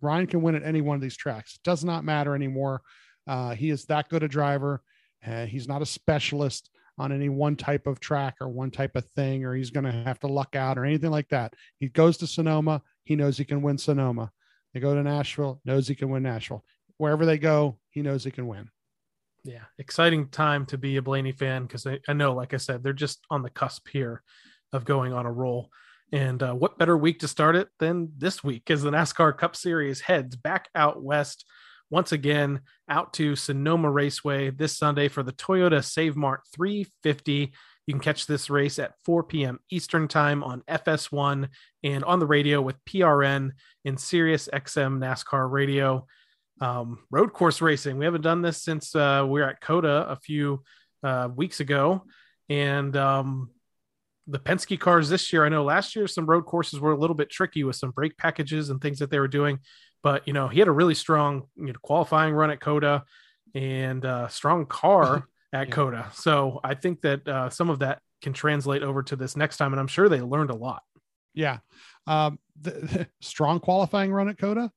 Ryan can win at any one of these tracks. It does not matter anymore. Uh, he is that good a driver. Uh, he's not a specialist on any one type of track or one type of thing, or he's going to have to luck out or anything like that. He goes to Sonoma. He knows he can win Sonoma. They go to Nashville, knows he can win Nashville. Wherever they go, he knows he can win. Yeah, exciting time to be a Blaney fan because I, know, like I said, they're just on the cusp here of going on a roll. And uh, what better week to start it than this week as the NASCAR Cup Series heads back out west once again out to Sonoma Raceway this Sunday for the Toyota Save Mart 350. You can catch this race at 4 p.m. Eastern Time on FS1 and on the radio with PRN and Sirius XM NASCAR Radio. Um, road course racing. We haven't done this since uh, we were at COTA a few uh, weeks ago. And um, the Penske cars this year, I know last year some road courses were a little bit tricky with some brake packages and things that they were doing. But, you know, he had a really strong you know, qualifying run at COTA and uh, strong car at Yeah. COTA. So I think that uh, some of that can translate over to this next time. And I'm sure they learned a lot. Yeah. Um, the, strong qualifying run at COTA.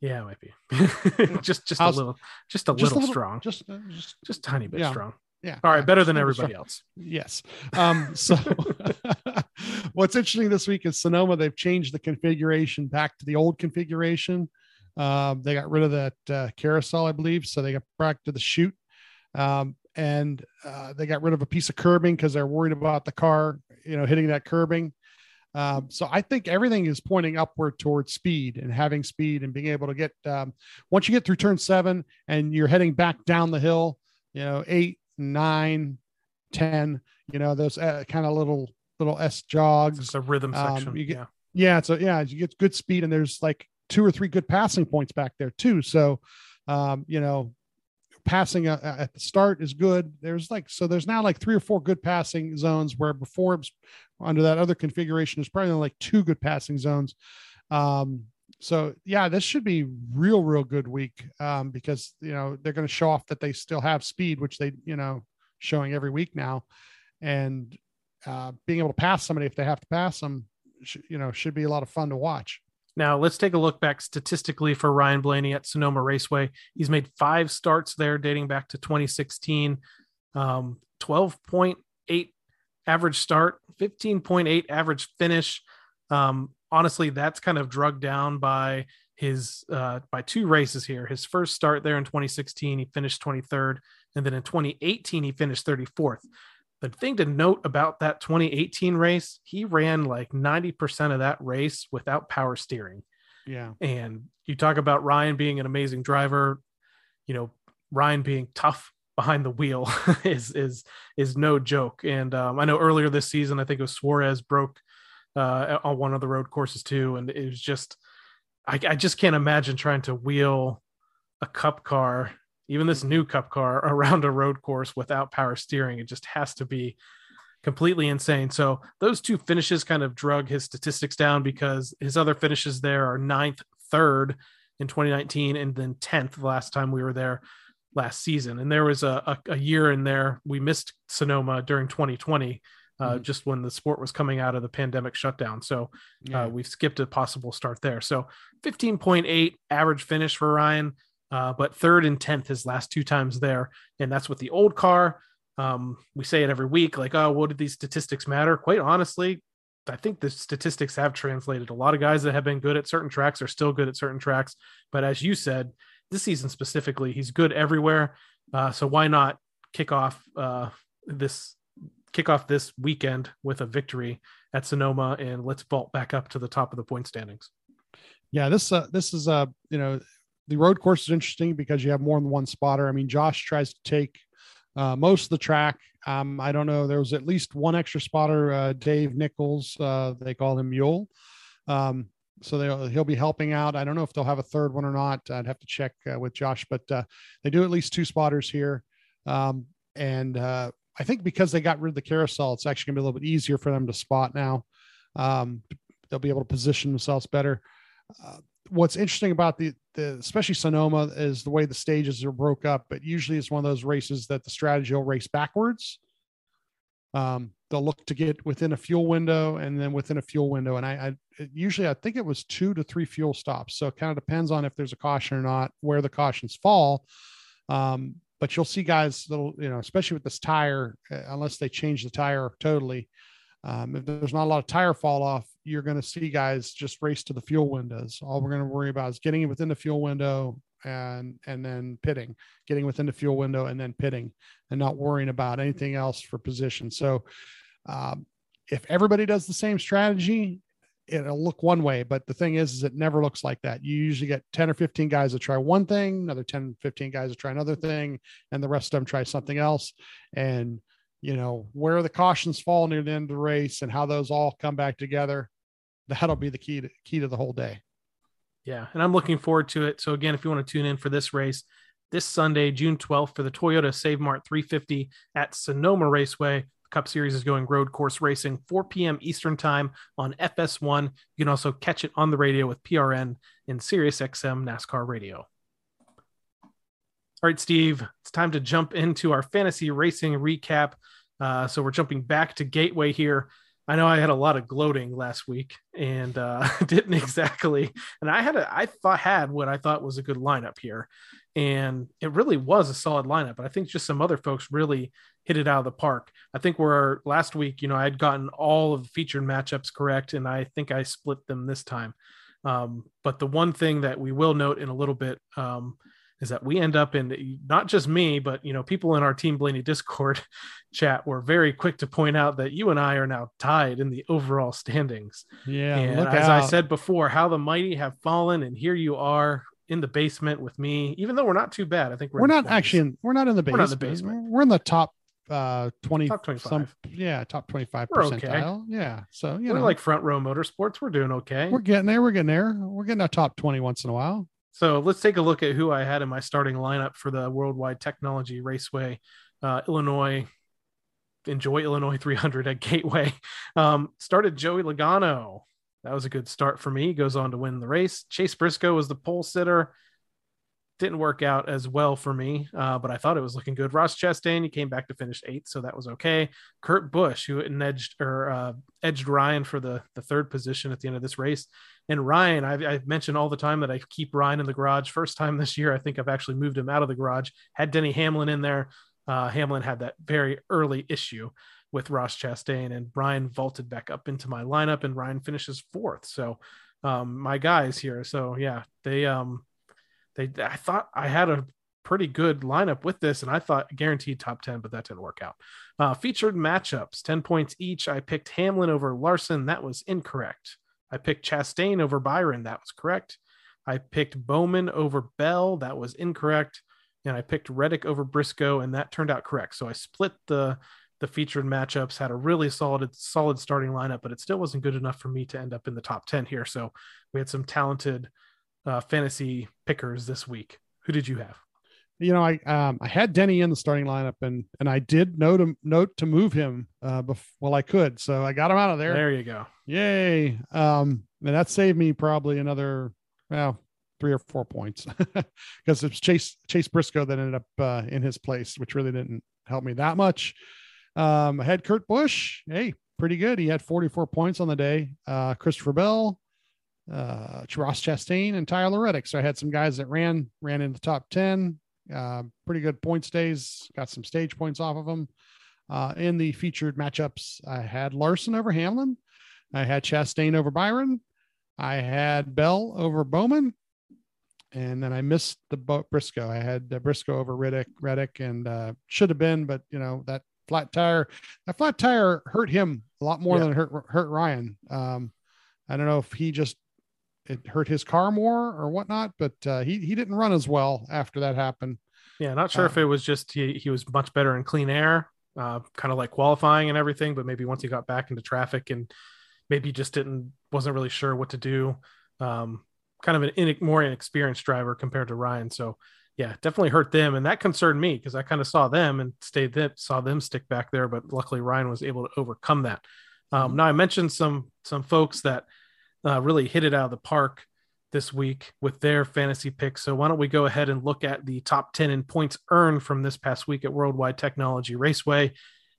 Yeah, it might be just just How's- a little, just a Just little, strong, just Just, uh, just just tiny bit Yeah. strong. Yeah. All right, better than everybody else. Yes. Um, so what's interesting this week is Sonoma, they've changed the configuration back to the old configuration. Um, they got rid of that uh, carousel, I believe. So they got back to the chute. Um, and uh, they got rid of a piece of curbing because they're worried about the car, you know, hitting that curbing. Um, so I think everything is pointing upward towards speed and having speed and being able to get um, once you get through turn seven and you're heading back down the hill, you know, eight, nine, 10, you know, those uh, kind of little, little S jogs. It's a rhythm Um, section. you get- yeah. Yeah. So yeah, you get good speed and there's like two or three good passing points back there too. So, um, you know, passing uh, at the start is good. There's like, so there's now like three or four good passing zones where before under that other configuration, there's probably like two good passing zones. Um, so yeah, this should be real, real good week um, because you know they're going to show off that they still have speed, which they you know showing every week now, and uh, being able to pass somebody if they have to pass them, sh- you know, should be a lot of fun to watch. Now let's take a look back statistically for Ryan Blaney at Sonoma Raceway. He's made five starts there dating back to 2016. Um, 12.8 average start, 15.8 average finish. Um, honestly, that's kind of drugged down by his uh, by two races here. His first start there in 2016, he finished 23rd, and then in 2018, he finished 34th. The thing to note about that 2018 race, he ran like 90% of that race without power steering. Yeah. And you talk about Ryan being an amazing driver, you know, Ryan being tough behind the wheel is is is no joke. And um, I know earlier this season, I think it was Suarez broke uh, on one of the road courses too, and it was just I, I just can't imagine trying to wheel a cup car, even this new cup car, around a road course without power steering. It just has to be completely insane. So those two finishes kind of drug his statistics down because his other finishes there are ninth, third in 2019, and then 10th the last time we were there last season. And there was a, a, a year in there we missed Sonoma during 2020. Uh, Mhm. just when the sport was coming out of the pandemic shutdown. So Yeah. uh, we've skipped a possible start there. So 15.8 average finish for Ryan, uh, but third and 10th his last two times there. And that's with the old car. Um, we say it every week like, oh, what did these statistics matter? Quite honestly, I think the statistics have translated. A lot of guys that have been good at certain tracks are still good at certain tracks. But as you said, this season specifically, he's good everywhere. Uh, so why not kick off uh, this kick off this weekend with a victory at Sonoma and let's vault back up to the top of the point standings. yeah this uh this is uh you know the road course is interesting because you have more than one spotter. I mean josh tries to take uh, most of the track. Um i don't know there was at least one extra spotter uh dave nichols uh they call him mule. Um so he'll be helping out. I don't know if they'll have a third one or not. I'd have to check uh, with josh but uh, they do at least two spotters here. Um and uh i think because they got rid of the carousel it's actually gonna be a little bit easier for them to spot now um they'll be able to position themselves better uh, what's interesting about the, the especially Sonoma is the way the stages are broke up. But usually it's one of those races that the strategy will race backwards. Um, they'll look to get within a fuel window and then within a fuel window. And I, I usually I think it was two to three fuel stops. So it kind of depends on if there's a caution or not, where the cautions fall. Um, but you'll see guys that'll, you know, especially with this tire, uh, unless they change the tire totally. Um, if there's not a lot of tire fall off, you're going to see guys just race to the fuel windows. All we're going to worry about is getting within the fuel window and and then pitting, getting within the fuel window and then pitting, and not worrying about anything else for position. So, um, if everybody does the same strategy, it'll look one way. But the thing is, is it never looks like that. You usually get 10 or 15 guys that try one thing, another 10, 15 guys that try another thing, and the rest of them try something else. And you know where the cautions fall near the end of the race and how those all come back together that'll be the key to key to the whole day Yeah, and I'm looking forward to it. So again, if you want to tune in for this race this Sunday, June 12th, for the Toyota Save Mart 350 at Sonoma Raceway. Cup Series is going road course racing 4 p.m. Eastern Time on FS1. You can also catch it on the radio with PRN in SiriusXM NASCAR Radio. All right, Steve, it's time to jump into our fantasy racing recap. Uh, so we're jumping back to Gateway here. I know I had a lot of gloating last week and uh, didn't exactly. And I had a, I thought had what I thought was a good lineup here, and it really was a solid lineup. But I think just some other folks really hit it out of the park. I think where last week, you know, I had gotten all of the featured matchups correct, and I think I split them this time. Um, but the one thing that we will note in a little bit um, is that we end up in not just me, but you know, people in our Team Blaney Discord chat were very quick to point out that you and I are now tied in the overall standings. yeah and look as out. I said before, how the mighty have fallen, and here you are in the basement with me. Even though we're not too bad, I think we're, we're not actually in, we're not in the basement. We're in the basement. we're in the top uh 20 Top 25. some yeah top 25 We're okay. percentile yeah so you we're know like front row motorsports. We're doing okay. we're getting there we're getting there we're getting a top 20 once in a while So let's take a look at who I had in my starting lineup for the Worldwide Technology Raceway, uh, Illinois. Enjoy Illinois 300 at Gateway. Um, started Joey Logano, That was a good start for me. Goes on to win the race. Chase Briscoe was the pole sitter. Didn't work out as well for me, uh, but I thought it was looking good. Ross Chastain, he came back to finish eighth, so that was okay. Kurt Busch, who edged or uh, edged Ryan for the the third position at the end of this race, and Ryan, I've, I've, mentioned all the time that I keep Ryan in the garage. First time this year, I think I've actually moved him out of the garage. Had Denny Hamlin in there. Uh, Hamlin had that very early issue with Ross Chastain, and Ryan vaulted back up into my lineup, and Ryan finishes fourth. So um, my guys here. So yeah, they um, they I thought I had a pretty good lineup with this, and I thought guaranteed top 10, but that didn't work out. Uh, featured matchups, 10 points each. I picked Hamlin over Larson. That was incorrect. I picked Chastain over Byron. That was correct. I picked Bowman over Bell. That was incorrect. And I picked Reddick over Briscoe, and that turned out correct. So I split the the featured matchups, had a really solid solid starting lineup, but it still wasn't good enough for me to end up in the top 10 here. So we had some talented uh, fantasy pickers this week. Who did you have? You know, I um, I had Denny in the starting lineup, and and I did note note to move him uh, bef- well I could, so I got him out of there. There you go. Yay! Um, and that saved me probably another well three or four points because it's Chase Chase Briscoe that ended up uh, in his place, which really didn't help me that much. Um, I had Kurt Busch. Hey, pretty good. He had 44 points on the day. Uh, Christopher Bell, uh, Ross Chastain, and Tyler Reddick. So I had some guys that ran ran in the top 10. Uh, pretty good points days. Got some stage points off of them. Uh, in the featured matchups, I had Larson over Hamlin. I had Chastain over Byron. I had Bell over Bowman. And then I missed the boat, Briscoe. I had uh, Briscoe over Reddick, Reddick, and uh, should have been, but you know that flat tire, that flat tire hurt him a lot more yeah. than hurt hurt Ryan. Um, I don't know if he just it hurt his car more or whatnot, but uh, he he didn't run as well after that happened. Yeah, not sure um, if it was just he he was much better in clean air, uh, kind of like qualifying and everything, but maybe once he got back into traffic and maybe just didn't wasn't really sure what to do. Um, kind of an in, more inexperienced driver compared to Ryan. So yeah, definitely hurt them, and that concerned me because I kind of saw them and stayed there, saw them stick back there, but luckily Ryan was able to overcome that. Um, mm-hmm. Now I mentioned some some folks that uh, really hit it out of the park this week with their fantasy picks. So why don't we go ahead and look at the top 10 in points earned from this past week at Worldwide Technology Raceway.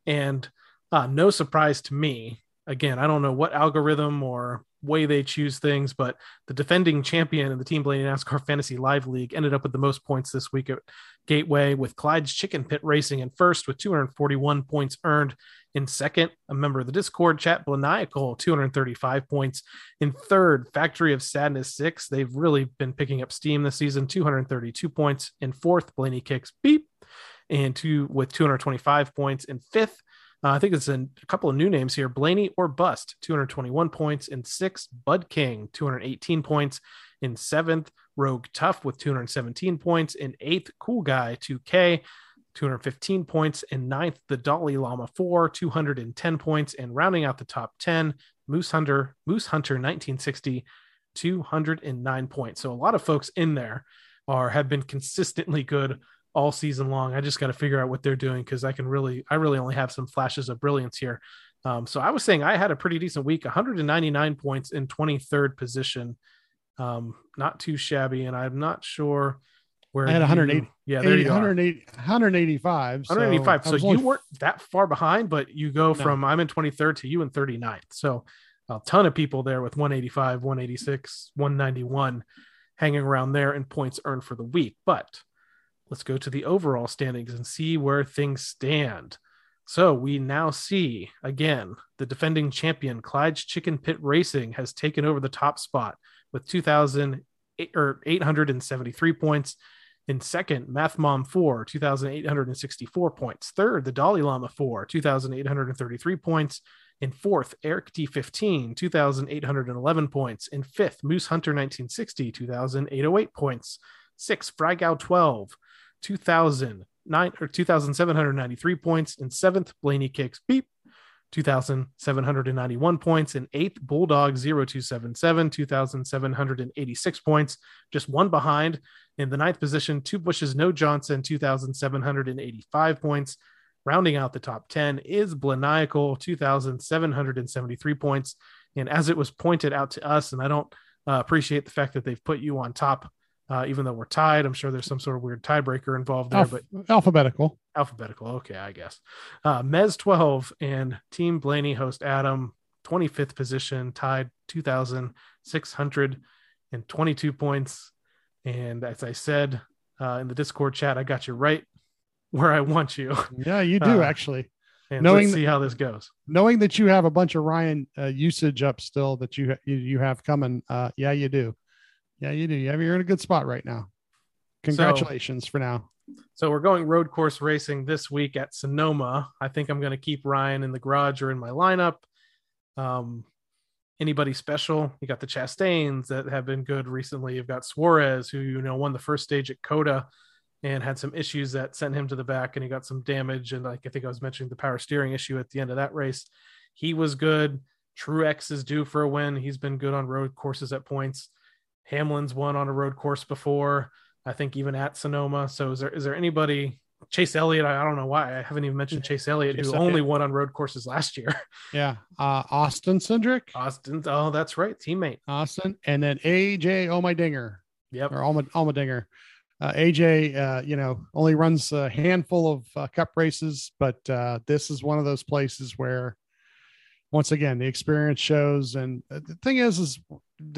And uh, no surprise to me, again, I don't know what algorithm or way they choose things, but the defending champion in the Team Blaney NASCAR Fantasy Live League ended up with the most points this week at Gateway with Clyde's Chicken Pit Racing in first with 241 points earned. In second, a member of the Discord chat, Blaniacal, 235 points. In third, Factory of Sadness, six. They've really been picking up steam this season, 232 points. In fourth, Blaney Kicks Beep, and two with 225 points. In fifth, uh, I think it's a, a, couple of new names here. Blaney or Bust, 221 points. In sixth, Bud King, 218 points. In seventh, Rogue Tough with 217 points. In eighth, Cool Guy, 2K, 215 points. In ninth, the Dolly Llama 4, 210 points. And rounding out the top 10, Moose Hunter, Moose Hunter 1960, 209 points. So a lot of folks in there are have been consistently good all season long. I just got to figure out what they're doing because I can really, I really only have some flashes of brilliance here. Um, so I was saying I had a pretty decent week, 199 points in 23rd position. Um, not too shabby, and I'm not sure where I had 180. You, yeah, there 80, you 180, 185. 185. So, so you weren't that far behind, but you go no. from I'm in 23rd to you in 39th. So a ton of people there with 185, 186, 191 hanging around there in points earned for the week. But let's go to the overall standings and see where things stand. So we now see again the defending champion Clyde's Chicken Pit Racing has taken over the top spot with 2,000 or 873 points. In second, Math Mom 4, 2,864 points. Third, the Dolly Lama 4, 2,833 points. In fourth, Eric D15, 2,811 points. In fifth, Moose Hunter 1960, 2,808 points. Sixth, Frygao 12, 2,009 or 2,793 points. In seventh, Blaney Kicks Beep, 2,791 points. In eighth, Bulldog 0277, 2,786 points, just one behind. In the ninth position, Two Bushes No Johnson, 2,785 points. Rounding out the top 10 is Blaniacal, 2,773 points. And as it was pointed out to us, and I don't uh, appreciate the fact that they've put you on top, uh, even though we're tied. I'm sure there's some sort of weird tiebreaker involved there, Alph- but alphabetical. alphabetical. Okay, I guess. Uh, Mez 12 and Team Blaney host Adam, 25th position, tied 2,622 points. And as I said uh, in the Discord chat, I got you right where I want you. Yeah, you do Uh, actually. And Knowing let's see how this goes. Knowing that you have a bunch of Ryan uh, usage up still that you you, you have coming. Uh, yeah, you do. Yeah, you do. You're in a good spot right now. Congratulations for now. So we're going road course racing this week at Sonoma. I think I'm going to keep Ryan in the garage or in my lineup. Um, anybody special? You got the Chastains that have been good recently. You've got Suarez, who you know won the first stage at COTA and had some issues that sent him to the back, and he got some damage. And like I think I was mentioning the power steering issue at the end of that race. He was good. Truex is due for a win. He's been good on road courses at points. Hamlin's won on a road course before. I think even at Sonoma. So is there is there anybody? Chase Elliott. I, I don't know why I haven't even mentioned Chase Elliott, Chase who Elliott. only won on road courses last year. Yeah. Uh, Austin Cindric, Austin. Oh, that's right, teammate. Austin, and then AJ Allmendinger Yep. or Alma, Allmendinger. Uh, AJ, uh, you know, only runs a handful of uh, cup races, but uh, this is one of those places where, once again, the experience shows. And uh, the thing is, is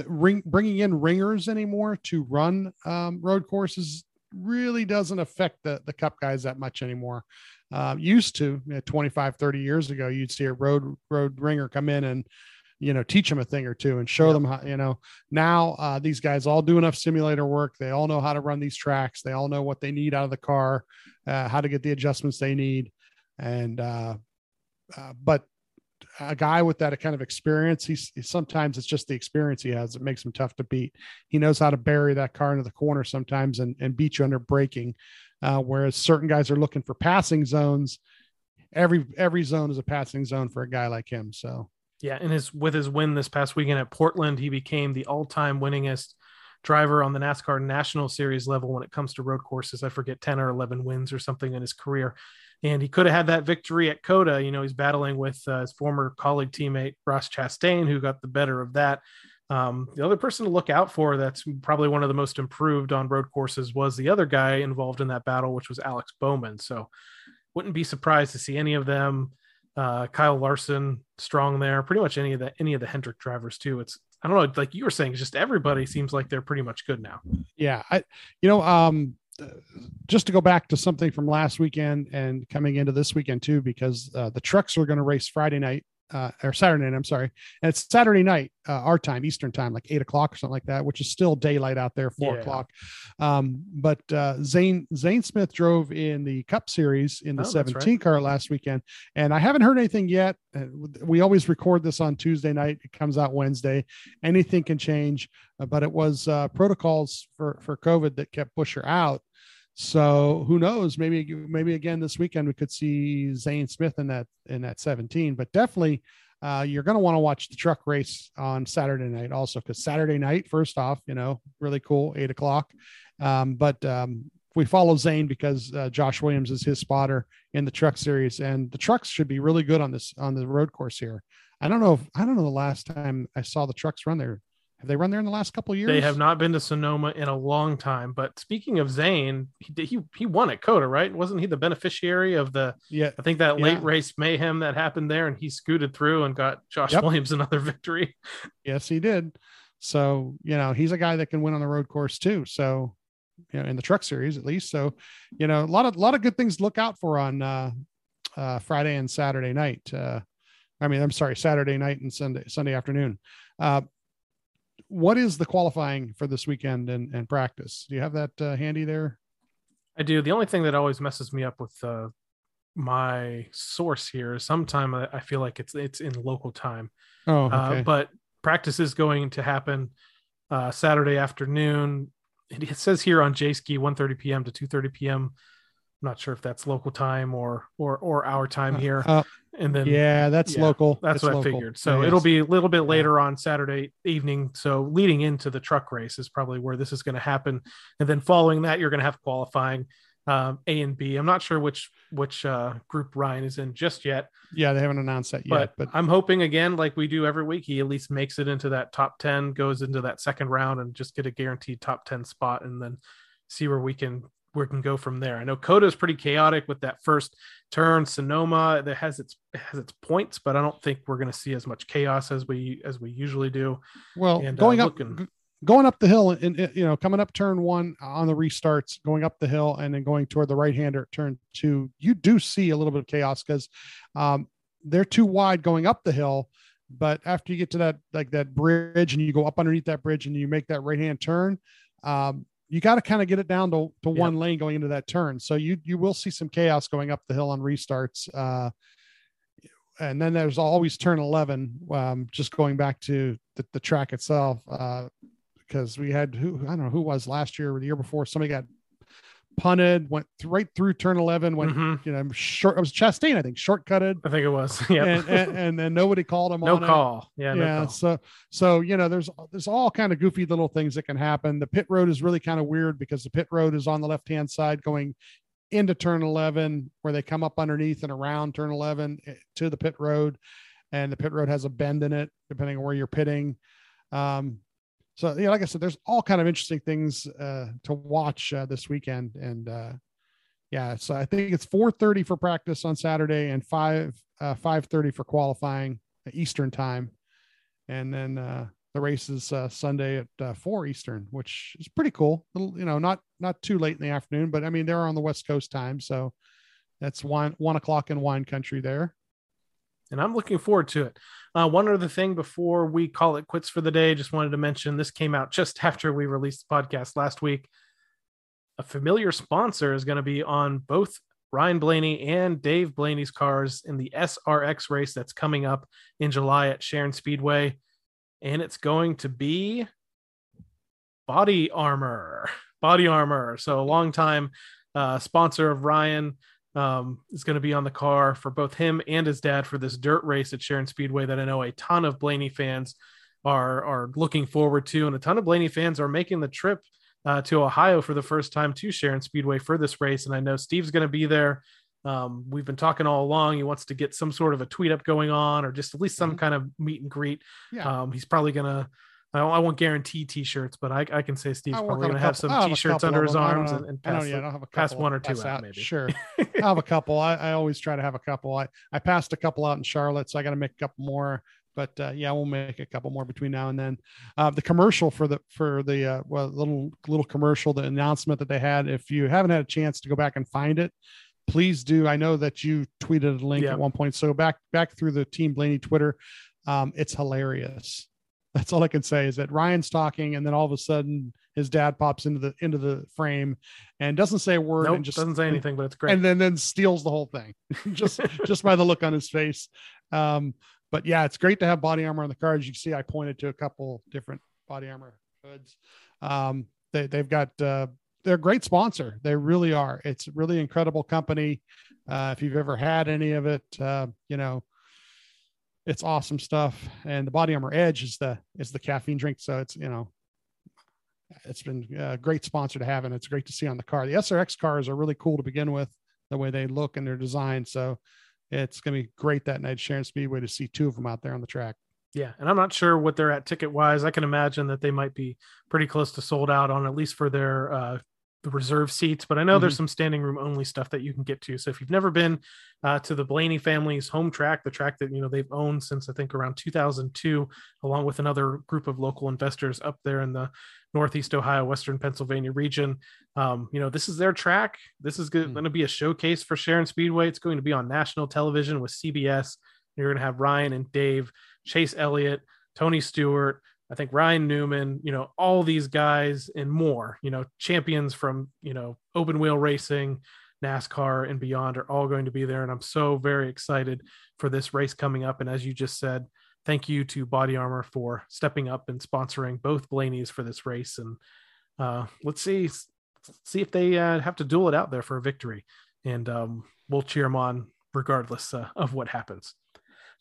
ring, bringing in ringers anymore to run um, road courses really doesn't affect the, the cup guys that much anymore. Uh, used to you know, 25, 30 years ago, you'd see a road road ringer come in and you know teach them a thing or two and show them how you know. Now uh, these guys all do enough simulator work. They all know how to run these tracks. They all know what they need out of the car uh, how to get the adjustments they need. And uh, uh, but a guy with that kind of experience he's sometimes it's just the experience he has that makes him tough to beat. He knows how to bury that car into the corner sometimes and, and beat you under braking. Uh, whereas certain guys are looking for passing zones. Every every zone is a passing zone for a guy like him. So Yeah, and his with his win this past weekend at Portland, he became the all-time winningest driver on the NASCAR National Series level when it comes to road courses. I forget 10 or 11 wins or something in his career. And he could have had that victory at COTA. You know, he's battling with uh, his former colleague teammate Ross Chastain, who got the better of that. Um, the other person to look out for that's probably one of the most improved on road courses was the other guy involved in that battle, which was Alex Bowman. So wouldn't be surprised to see any of them uh, Kyle Larson strong there. Pretty much any of the any of the Hendrick drivers too. It's I don't know, like you were saying, just everybody seems like they're pretty much good now. yeah i you know um just to go back to something from last weekend and coming into this weekend too because uh, the trucks are going to race friday night uh, or saturday night i'm sorry. And it's saturday night uh, our time eastern time like eight o'clock or something like that which is still daylight out there four Yeah. o'clock. Um but uh zane zane smith drove in the cup series in the Oh, that's right. 17 car last weekend. And i haven't heard anything yet. Uh, we always record this on tuesday night. It comes out wednesday. Anything can change. Uh, but it was uh, protocols for for COVID that kept Buescher out. So who knows? Maybe maybe again this weekend we could see Zane Smith in that in that 17. But definitely, uh, you're going to want to watch the truck race on Saturday night also because Saturday night, first off, you know, really cool, eight o'clock. Um, but um, we follow Zane because uh, Josh Williams is his spotter in the truck series, and the trucks should be really good on this on the road course here. I don't know if I don't know the last time I saw the trucks run there. Have they run there in the last couple of years? They have not been to Sonoma in a long time. But speaking of Zane, he he he won at COTA, right? Wasn't he the beneficiary of the Yeah, I think that Yeah. late race mayhem that happened there, and he scooted through and got Josh Yep. Williams another victory. yes, he did. So you know he's a guy that can win on the road course too. So you know in the truck series at least. So you know a lot of a lot of good things to look out for on uh, uh, Friday and Saturday night. Uh, I mean, I'm sorry, Saturday night and Sunday Sunday afternoon. Uh, what is the qualifying for this weekend and, and practice? Do you have that uh, handy there? I do. The only thing that always messes me up with uh, my source here is sometime I, feel like it's it's in local time. Oh, Uh, but practice is going to happen uh, Saturday afternoon. It, it says here on Jayski 1:30 p.m. to 2:30 p.m. I'm not sure if that's local time or or or our time here. Uh, and then yeah, that's yeah, local. that's what I figured. So Yeah, it'll be a little bit later on Saturday evening. So leading into the truck race is probably where this is going to happen. And then following that, you're going to have qualifying. um, A and B. I'm not sure which which uh, group Ryan is in just yet, Yeah, they haven't announced that but, yet, but I'm hoping again, like we do every week, he at least makes it into that top ten, goes into that second round, and just get a guaranteed top ten spot, and then see where we can where we can go from there. I know COTA is pretty chaotic with that first turn. Sonoma that has its has its points, but I don't think we're going to see as much chaos as we as we usually do. well, and, uh, going up looking- g- going up the hill and, and, you know coming up turn one on the restarts, going up the hill and then going toward the right hander at turn two, you do see a little bit of chaos because um, they're too wide going up the hill. But after you get to that like that bridge and you go up underneath that bridge and you make that right hand turn, um, you got to kind of get it down to, to Yep. one lane going into that turn. So you you will see some chaos going up the hill on restarts. Uh, and then there's always turn 11 um, just going back to the, the track itself uh, because we had who i don't know who was last year or the year before somebody got punted went th- right through turn 11 went Mhm. you know short it was chastain i think shortcutted I think it was. Yeah. and, and, and then nobody called him no on it call. Yeah. No yeah call. so so you know there's there's all kind of goofy little things that can happen the pit road is really kind of weird because the pit road is on the left hand side going into turn 11 where they come up underneath and around turn 11 eh, to the pit road and the pit road has a bend in it depending on where you're pitting um so yeah like i said there's all kind of interesting things uh to watch uh, this weekend and uh yeah so i think it's 4:30 for practice on saturday and 5 uh 5:30 for qualifying eastern time and then uh the race is uh, Sunday at uh, four Eastern, which is pretty cool. Little, you know, not not too late in the afternoon, but I mean they're on the West Coast time, so that's one one o'clock in wine country there. And I'm looking forward to it. Uh, one other thing before we call it quits for the day, just wanted to mention this came out just after we released the podcast last week. A familiar sponsor is going to be on both Ryan Blaney and Dave Blaney's cars in the SRX race that's coming up in July at Sharon Speedway. And it's going to be body armor. Body armor. So a long time uh, sponsor of Ryan um, is going to be on the car for both him and his dad for this dirt race at Sharon Speedway that I know a ton of Blaney fans are are looking forward to, and a ton of Blaney fans are making the trip uh, to Ohio for the first time to Sharon Speedway for this race. And I know Steve's going to be there. Um, we've been talking all along. He wants to get some sort of a tweet up going on, or just at least some Mhm. kind of meet and greet. Yeah. Um, he's probably gonna. I, I won't guarantee t-shirts, but I, I can say Steve's probably have some I'll have a t-shirts under his them. I don't arms and, and I don't- pass, yeah, I don't have a pass one or two pass out, maybe. Sure. I have a couple. I, I always try to have a couple. I, I passed a couple out in Charlotte, so I got to make a couple more. But uh, yeah, we'll make a couple more between now and then. Uh, the commercial for the for the uh, well little little commercial, the announcement that they had. If you haven't had a chance to go back and find it, please do. I know that you tweeted a link Yeah. at one point, so back back through the Team Blaney Twitter. Um, it's hilarious. That's all I can say is that Ryan's talking, and then all of a sudden his dad pops into the into the frame and doesn't say a word Nope, and just doesn't say anything, but it's great. and then then steals the whole thing. Just just by the look on his face. Um but yeah it's great to have body armor on the car as you see i pointed to a couple different body armor hoods. Um they, they've got uh they're a great sponsor. They really are. It's a really incredible company. Uh if you've ever had any of it uh you know it's awesome stuff and the body armor edge is the is the caffeine drink so it's you know it's been a great sponsor to have and it's great to see on the car the srx cars are really cool to begin with the way they look and their design. so it's going to be great that night sharon speedway to see two of them out there on the track Yeah, and I'm not sure what they're at ticket wise. I can imagine that they might be pretty close to sold out on at least for their uh, the reserve seats. But I know there's some standing room only stuff that you can get to. So if you've never been uh, to the Blaney family's home track, the track that you know they've owned since I think around 2002, along with another group of local investors up there in the Northeast Ohio, Western Pennsylvania region, um, you know this is their track. This is going to be a showcase for Sharon Speedway. It's going to be on national television with CBS. You're going to have Ryan and Dave Chase Elliott, Tony Stewart, I think Ryan Newman, you know, all these guys and more, you know, champions from, you know, open wheel racing, NASCAR and beyond are all going to be there. And I'm so very excited for this race coming up. And as you just said, thank you to Body Armor for stepping up and sponsoring both Blaney's for this race. And uh, let's see, see if they uh, have to duel it out there for a victory. And um, we'll cheer them on regardless uh, of what happens.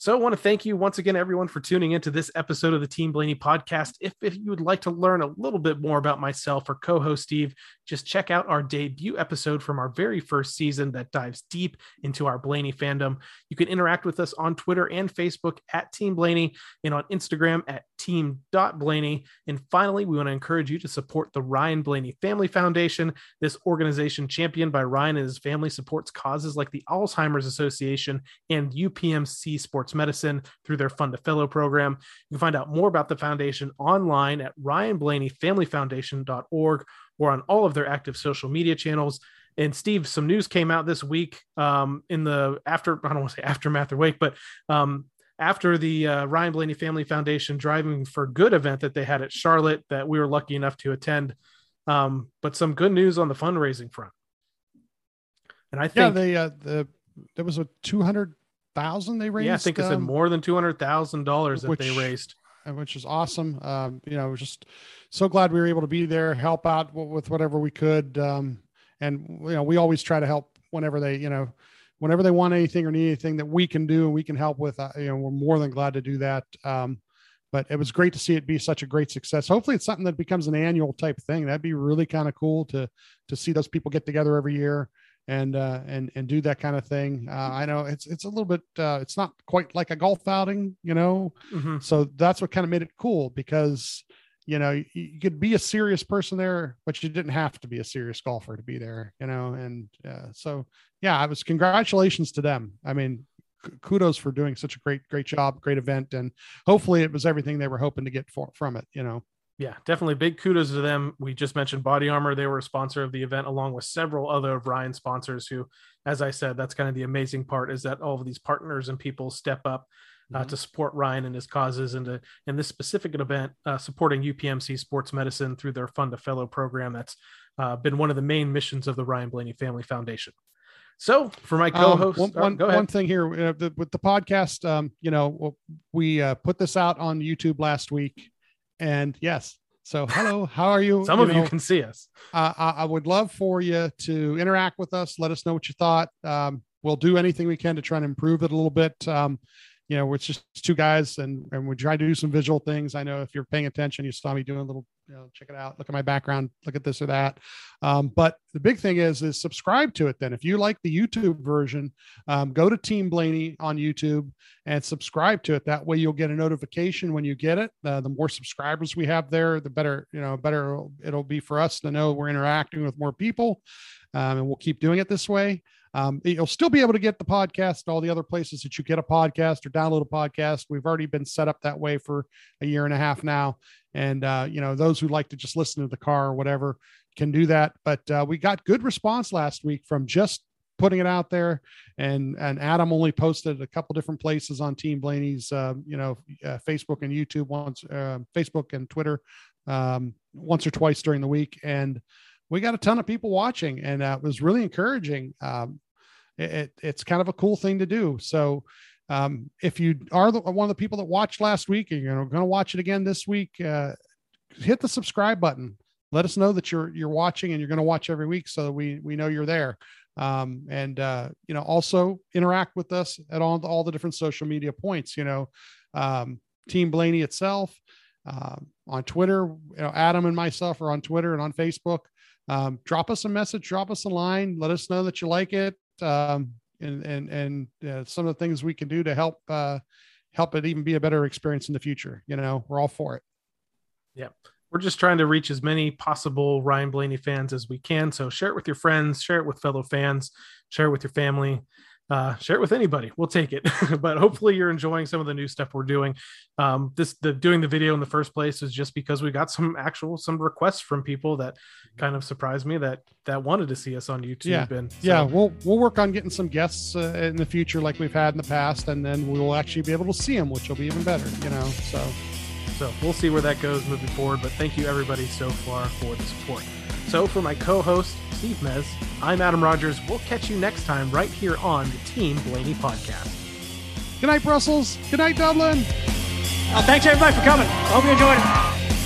So I want to thank you once again, everyone, for tuning into this episode of the Team Blaney podcast. If, if you would like to learn a little bit more about myself or co-host Steve, just check out our debut episode from our very first season that dives deep into our Blaney fandom. You can interact with us on Twitter and Facebook at Team Blaney and on Instagram at team.blaney. And finally, we want to encourage you to support the Ryan Blaney Family Foundation. This organization championed by Ryan and his family supports causes like the Alzheimer's Association and UPMC Sports Medicine through their Fund a Fellow program. You can find out more about the foundation online at ryanblaneyfamilyfoundation.org or on all of their active social media channels. And Steve, some news came out this week um, in the after I don't want to say aftermath or wake, but um, after the uh, Ryan Blaney Family Foundation Driving for Good event that they had at Charlotte that we were lucky enough to attend. Um, but some good news on the fundraising front. And I think yeah, they uh, the there was a two hundred thousand they raised. yeah, I think it said um, more than two hundred thousand dollars that they raised. uh, which is awesome. Um, you know, we're just so glad we were able to be there, help out with whatever we could. Um, and you know, we always try to help whenever they, you know, whenever they want anything or need anything that we can do and we can help with. Uh, you know, we're more than glad to do that. Um, but it was great to see it be such a great success. Hopefully, it's something that becomes an annual type thing. That'd be really kind of cool to to see those people get together every year and uh, and and do that kind of thing. Uh, I know it's it's a little bit uh, it's not quite like a golf outing, you know, Mhm. so that's what kind of made it cool because you know you, you could be a serious person there but you didn't have to be a serious golfer to be there you know and uh, so yeah i was congratulations to them i mean k- kudos for doing such a great great job great event and hopefully it was everything they were hoping to get for, from it you know Yeah, definitely big kudos to them. We just mentioned Body Armor. They were a sponsor of the event along with several other of Ryan's sponsors who, as I said, that's kind of the amazing part is that all of these partners and people step up uh, Mhm. to support Ryan and his causes and to, in this specific event, uh, supporting UPMC Sports Medicine through their Fund a Fellow program. That's uh, been one of the main missions of the Ryan Blaney Family Foundation. So for my Um, co-host, one, oh, one- go ahead. one thing here uh, the, with the podcast um you know we uh, put this out on youtube last week and yes so hello how are you Some of know, you can see us. uh, I, I would love for you to interact with us. Let us know what you thought. Um, we'll do anything we can to try and improve it a little bit. Um, you know, it's just two guys and, and we try to do some visual things. I know if you're paying attention, you saw me doing a little, you know, check it out, look at my background, look at this or that. Um, but the big thing is, is subscribe to it. Then if you like the YouTube version, um, go to team Blaney on YouTube and subscribe to it. That way you'll get a notification when you get it. Uh, the more subscribers we have there, the better, you know, better it'll, be for us to know we're interacting with more people. Um, and we'll keep doing it this way. Um, you'll still be able to get the podcast, all the other places that you get a podcast or download a podcast. We've already been set up that way for a year and a half now. And, uh, you know, those who like to just listen to the car or whatever can do that. But uh, we got good response last week from just putting it out there. And and adam only posted a couple different places on team blaney's uh, you know uh, facebook and youtube once uh, facebook and twitter um, once or twice during the week. And we got a ton of people watching and uh, it was really encouraging. Um, it- it's kind of a cool thing to do. So um, if you are the, one of the people that watched last week and you're going to watch it again this week uh, hit the subscribe button. Let us know that you're you're watching and you're going to watch every week so we we know you're there. Um, and uh, you know also interact with us at all, all the different social media points you know um, team blaney itself um, on twitter you know adam and myself are on twitter and on facebook. Um, drop us a message drop us a line let us know that you like it. Um, and and and uh, some of the things we can do to help uh, help it even be a better experience in the future you know we're all for it Yeah. we're just trying to reach as many possible Ryan Blaney fans as we can. So share it with your friends, share it with fellow fans, share it with your family, uh, share it with anybody. We'll take it. but hopefully you're enjoying some of the new stuff we're doing. Um, this the doing the video in the first place is just because we got some actual some requests from people that kind of surprised me that that wanted to see us on YouTube. Yeah. And so- yeah we'll we'll work on getting some guests uh, in the future like we've had in the past and then we'll actually be able to see them which will be even better you know so So we'll see where that goes moving forward. But thank you everybody so far for the support. So for my co-host Steve Mez, I'm Adam Rogers. We'll catch you next time right here on the Team Blaney podcast. good night brussels good night dublin Uh, thanks everybody for coming. I hope you enjoyed it.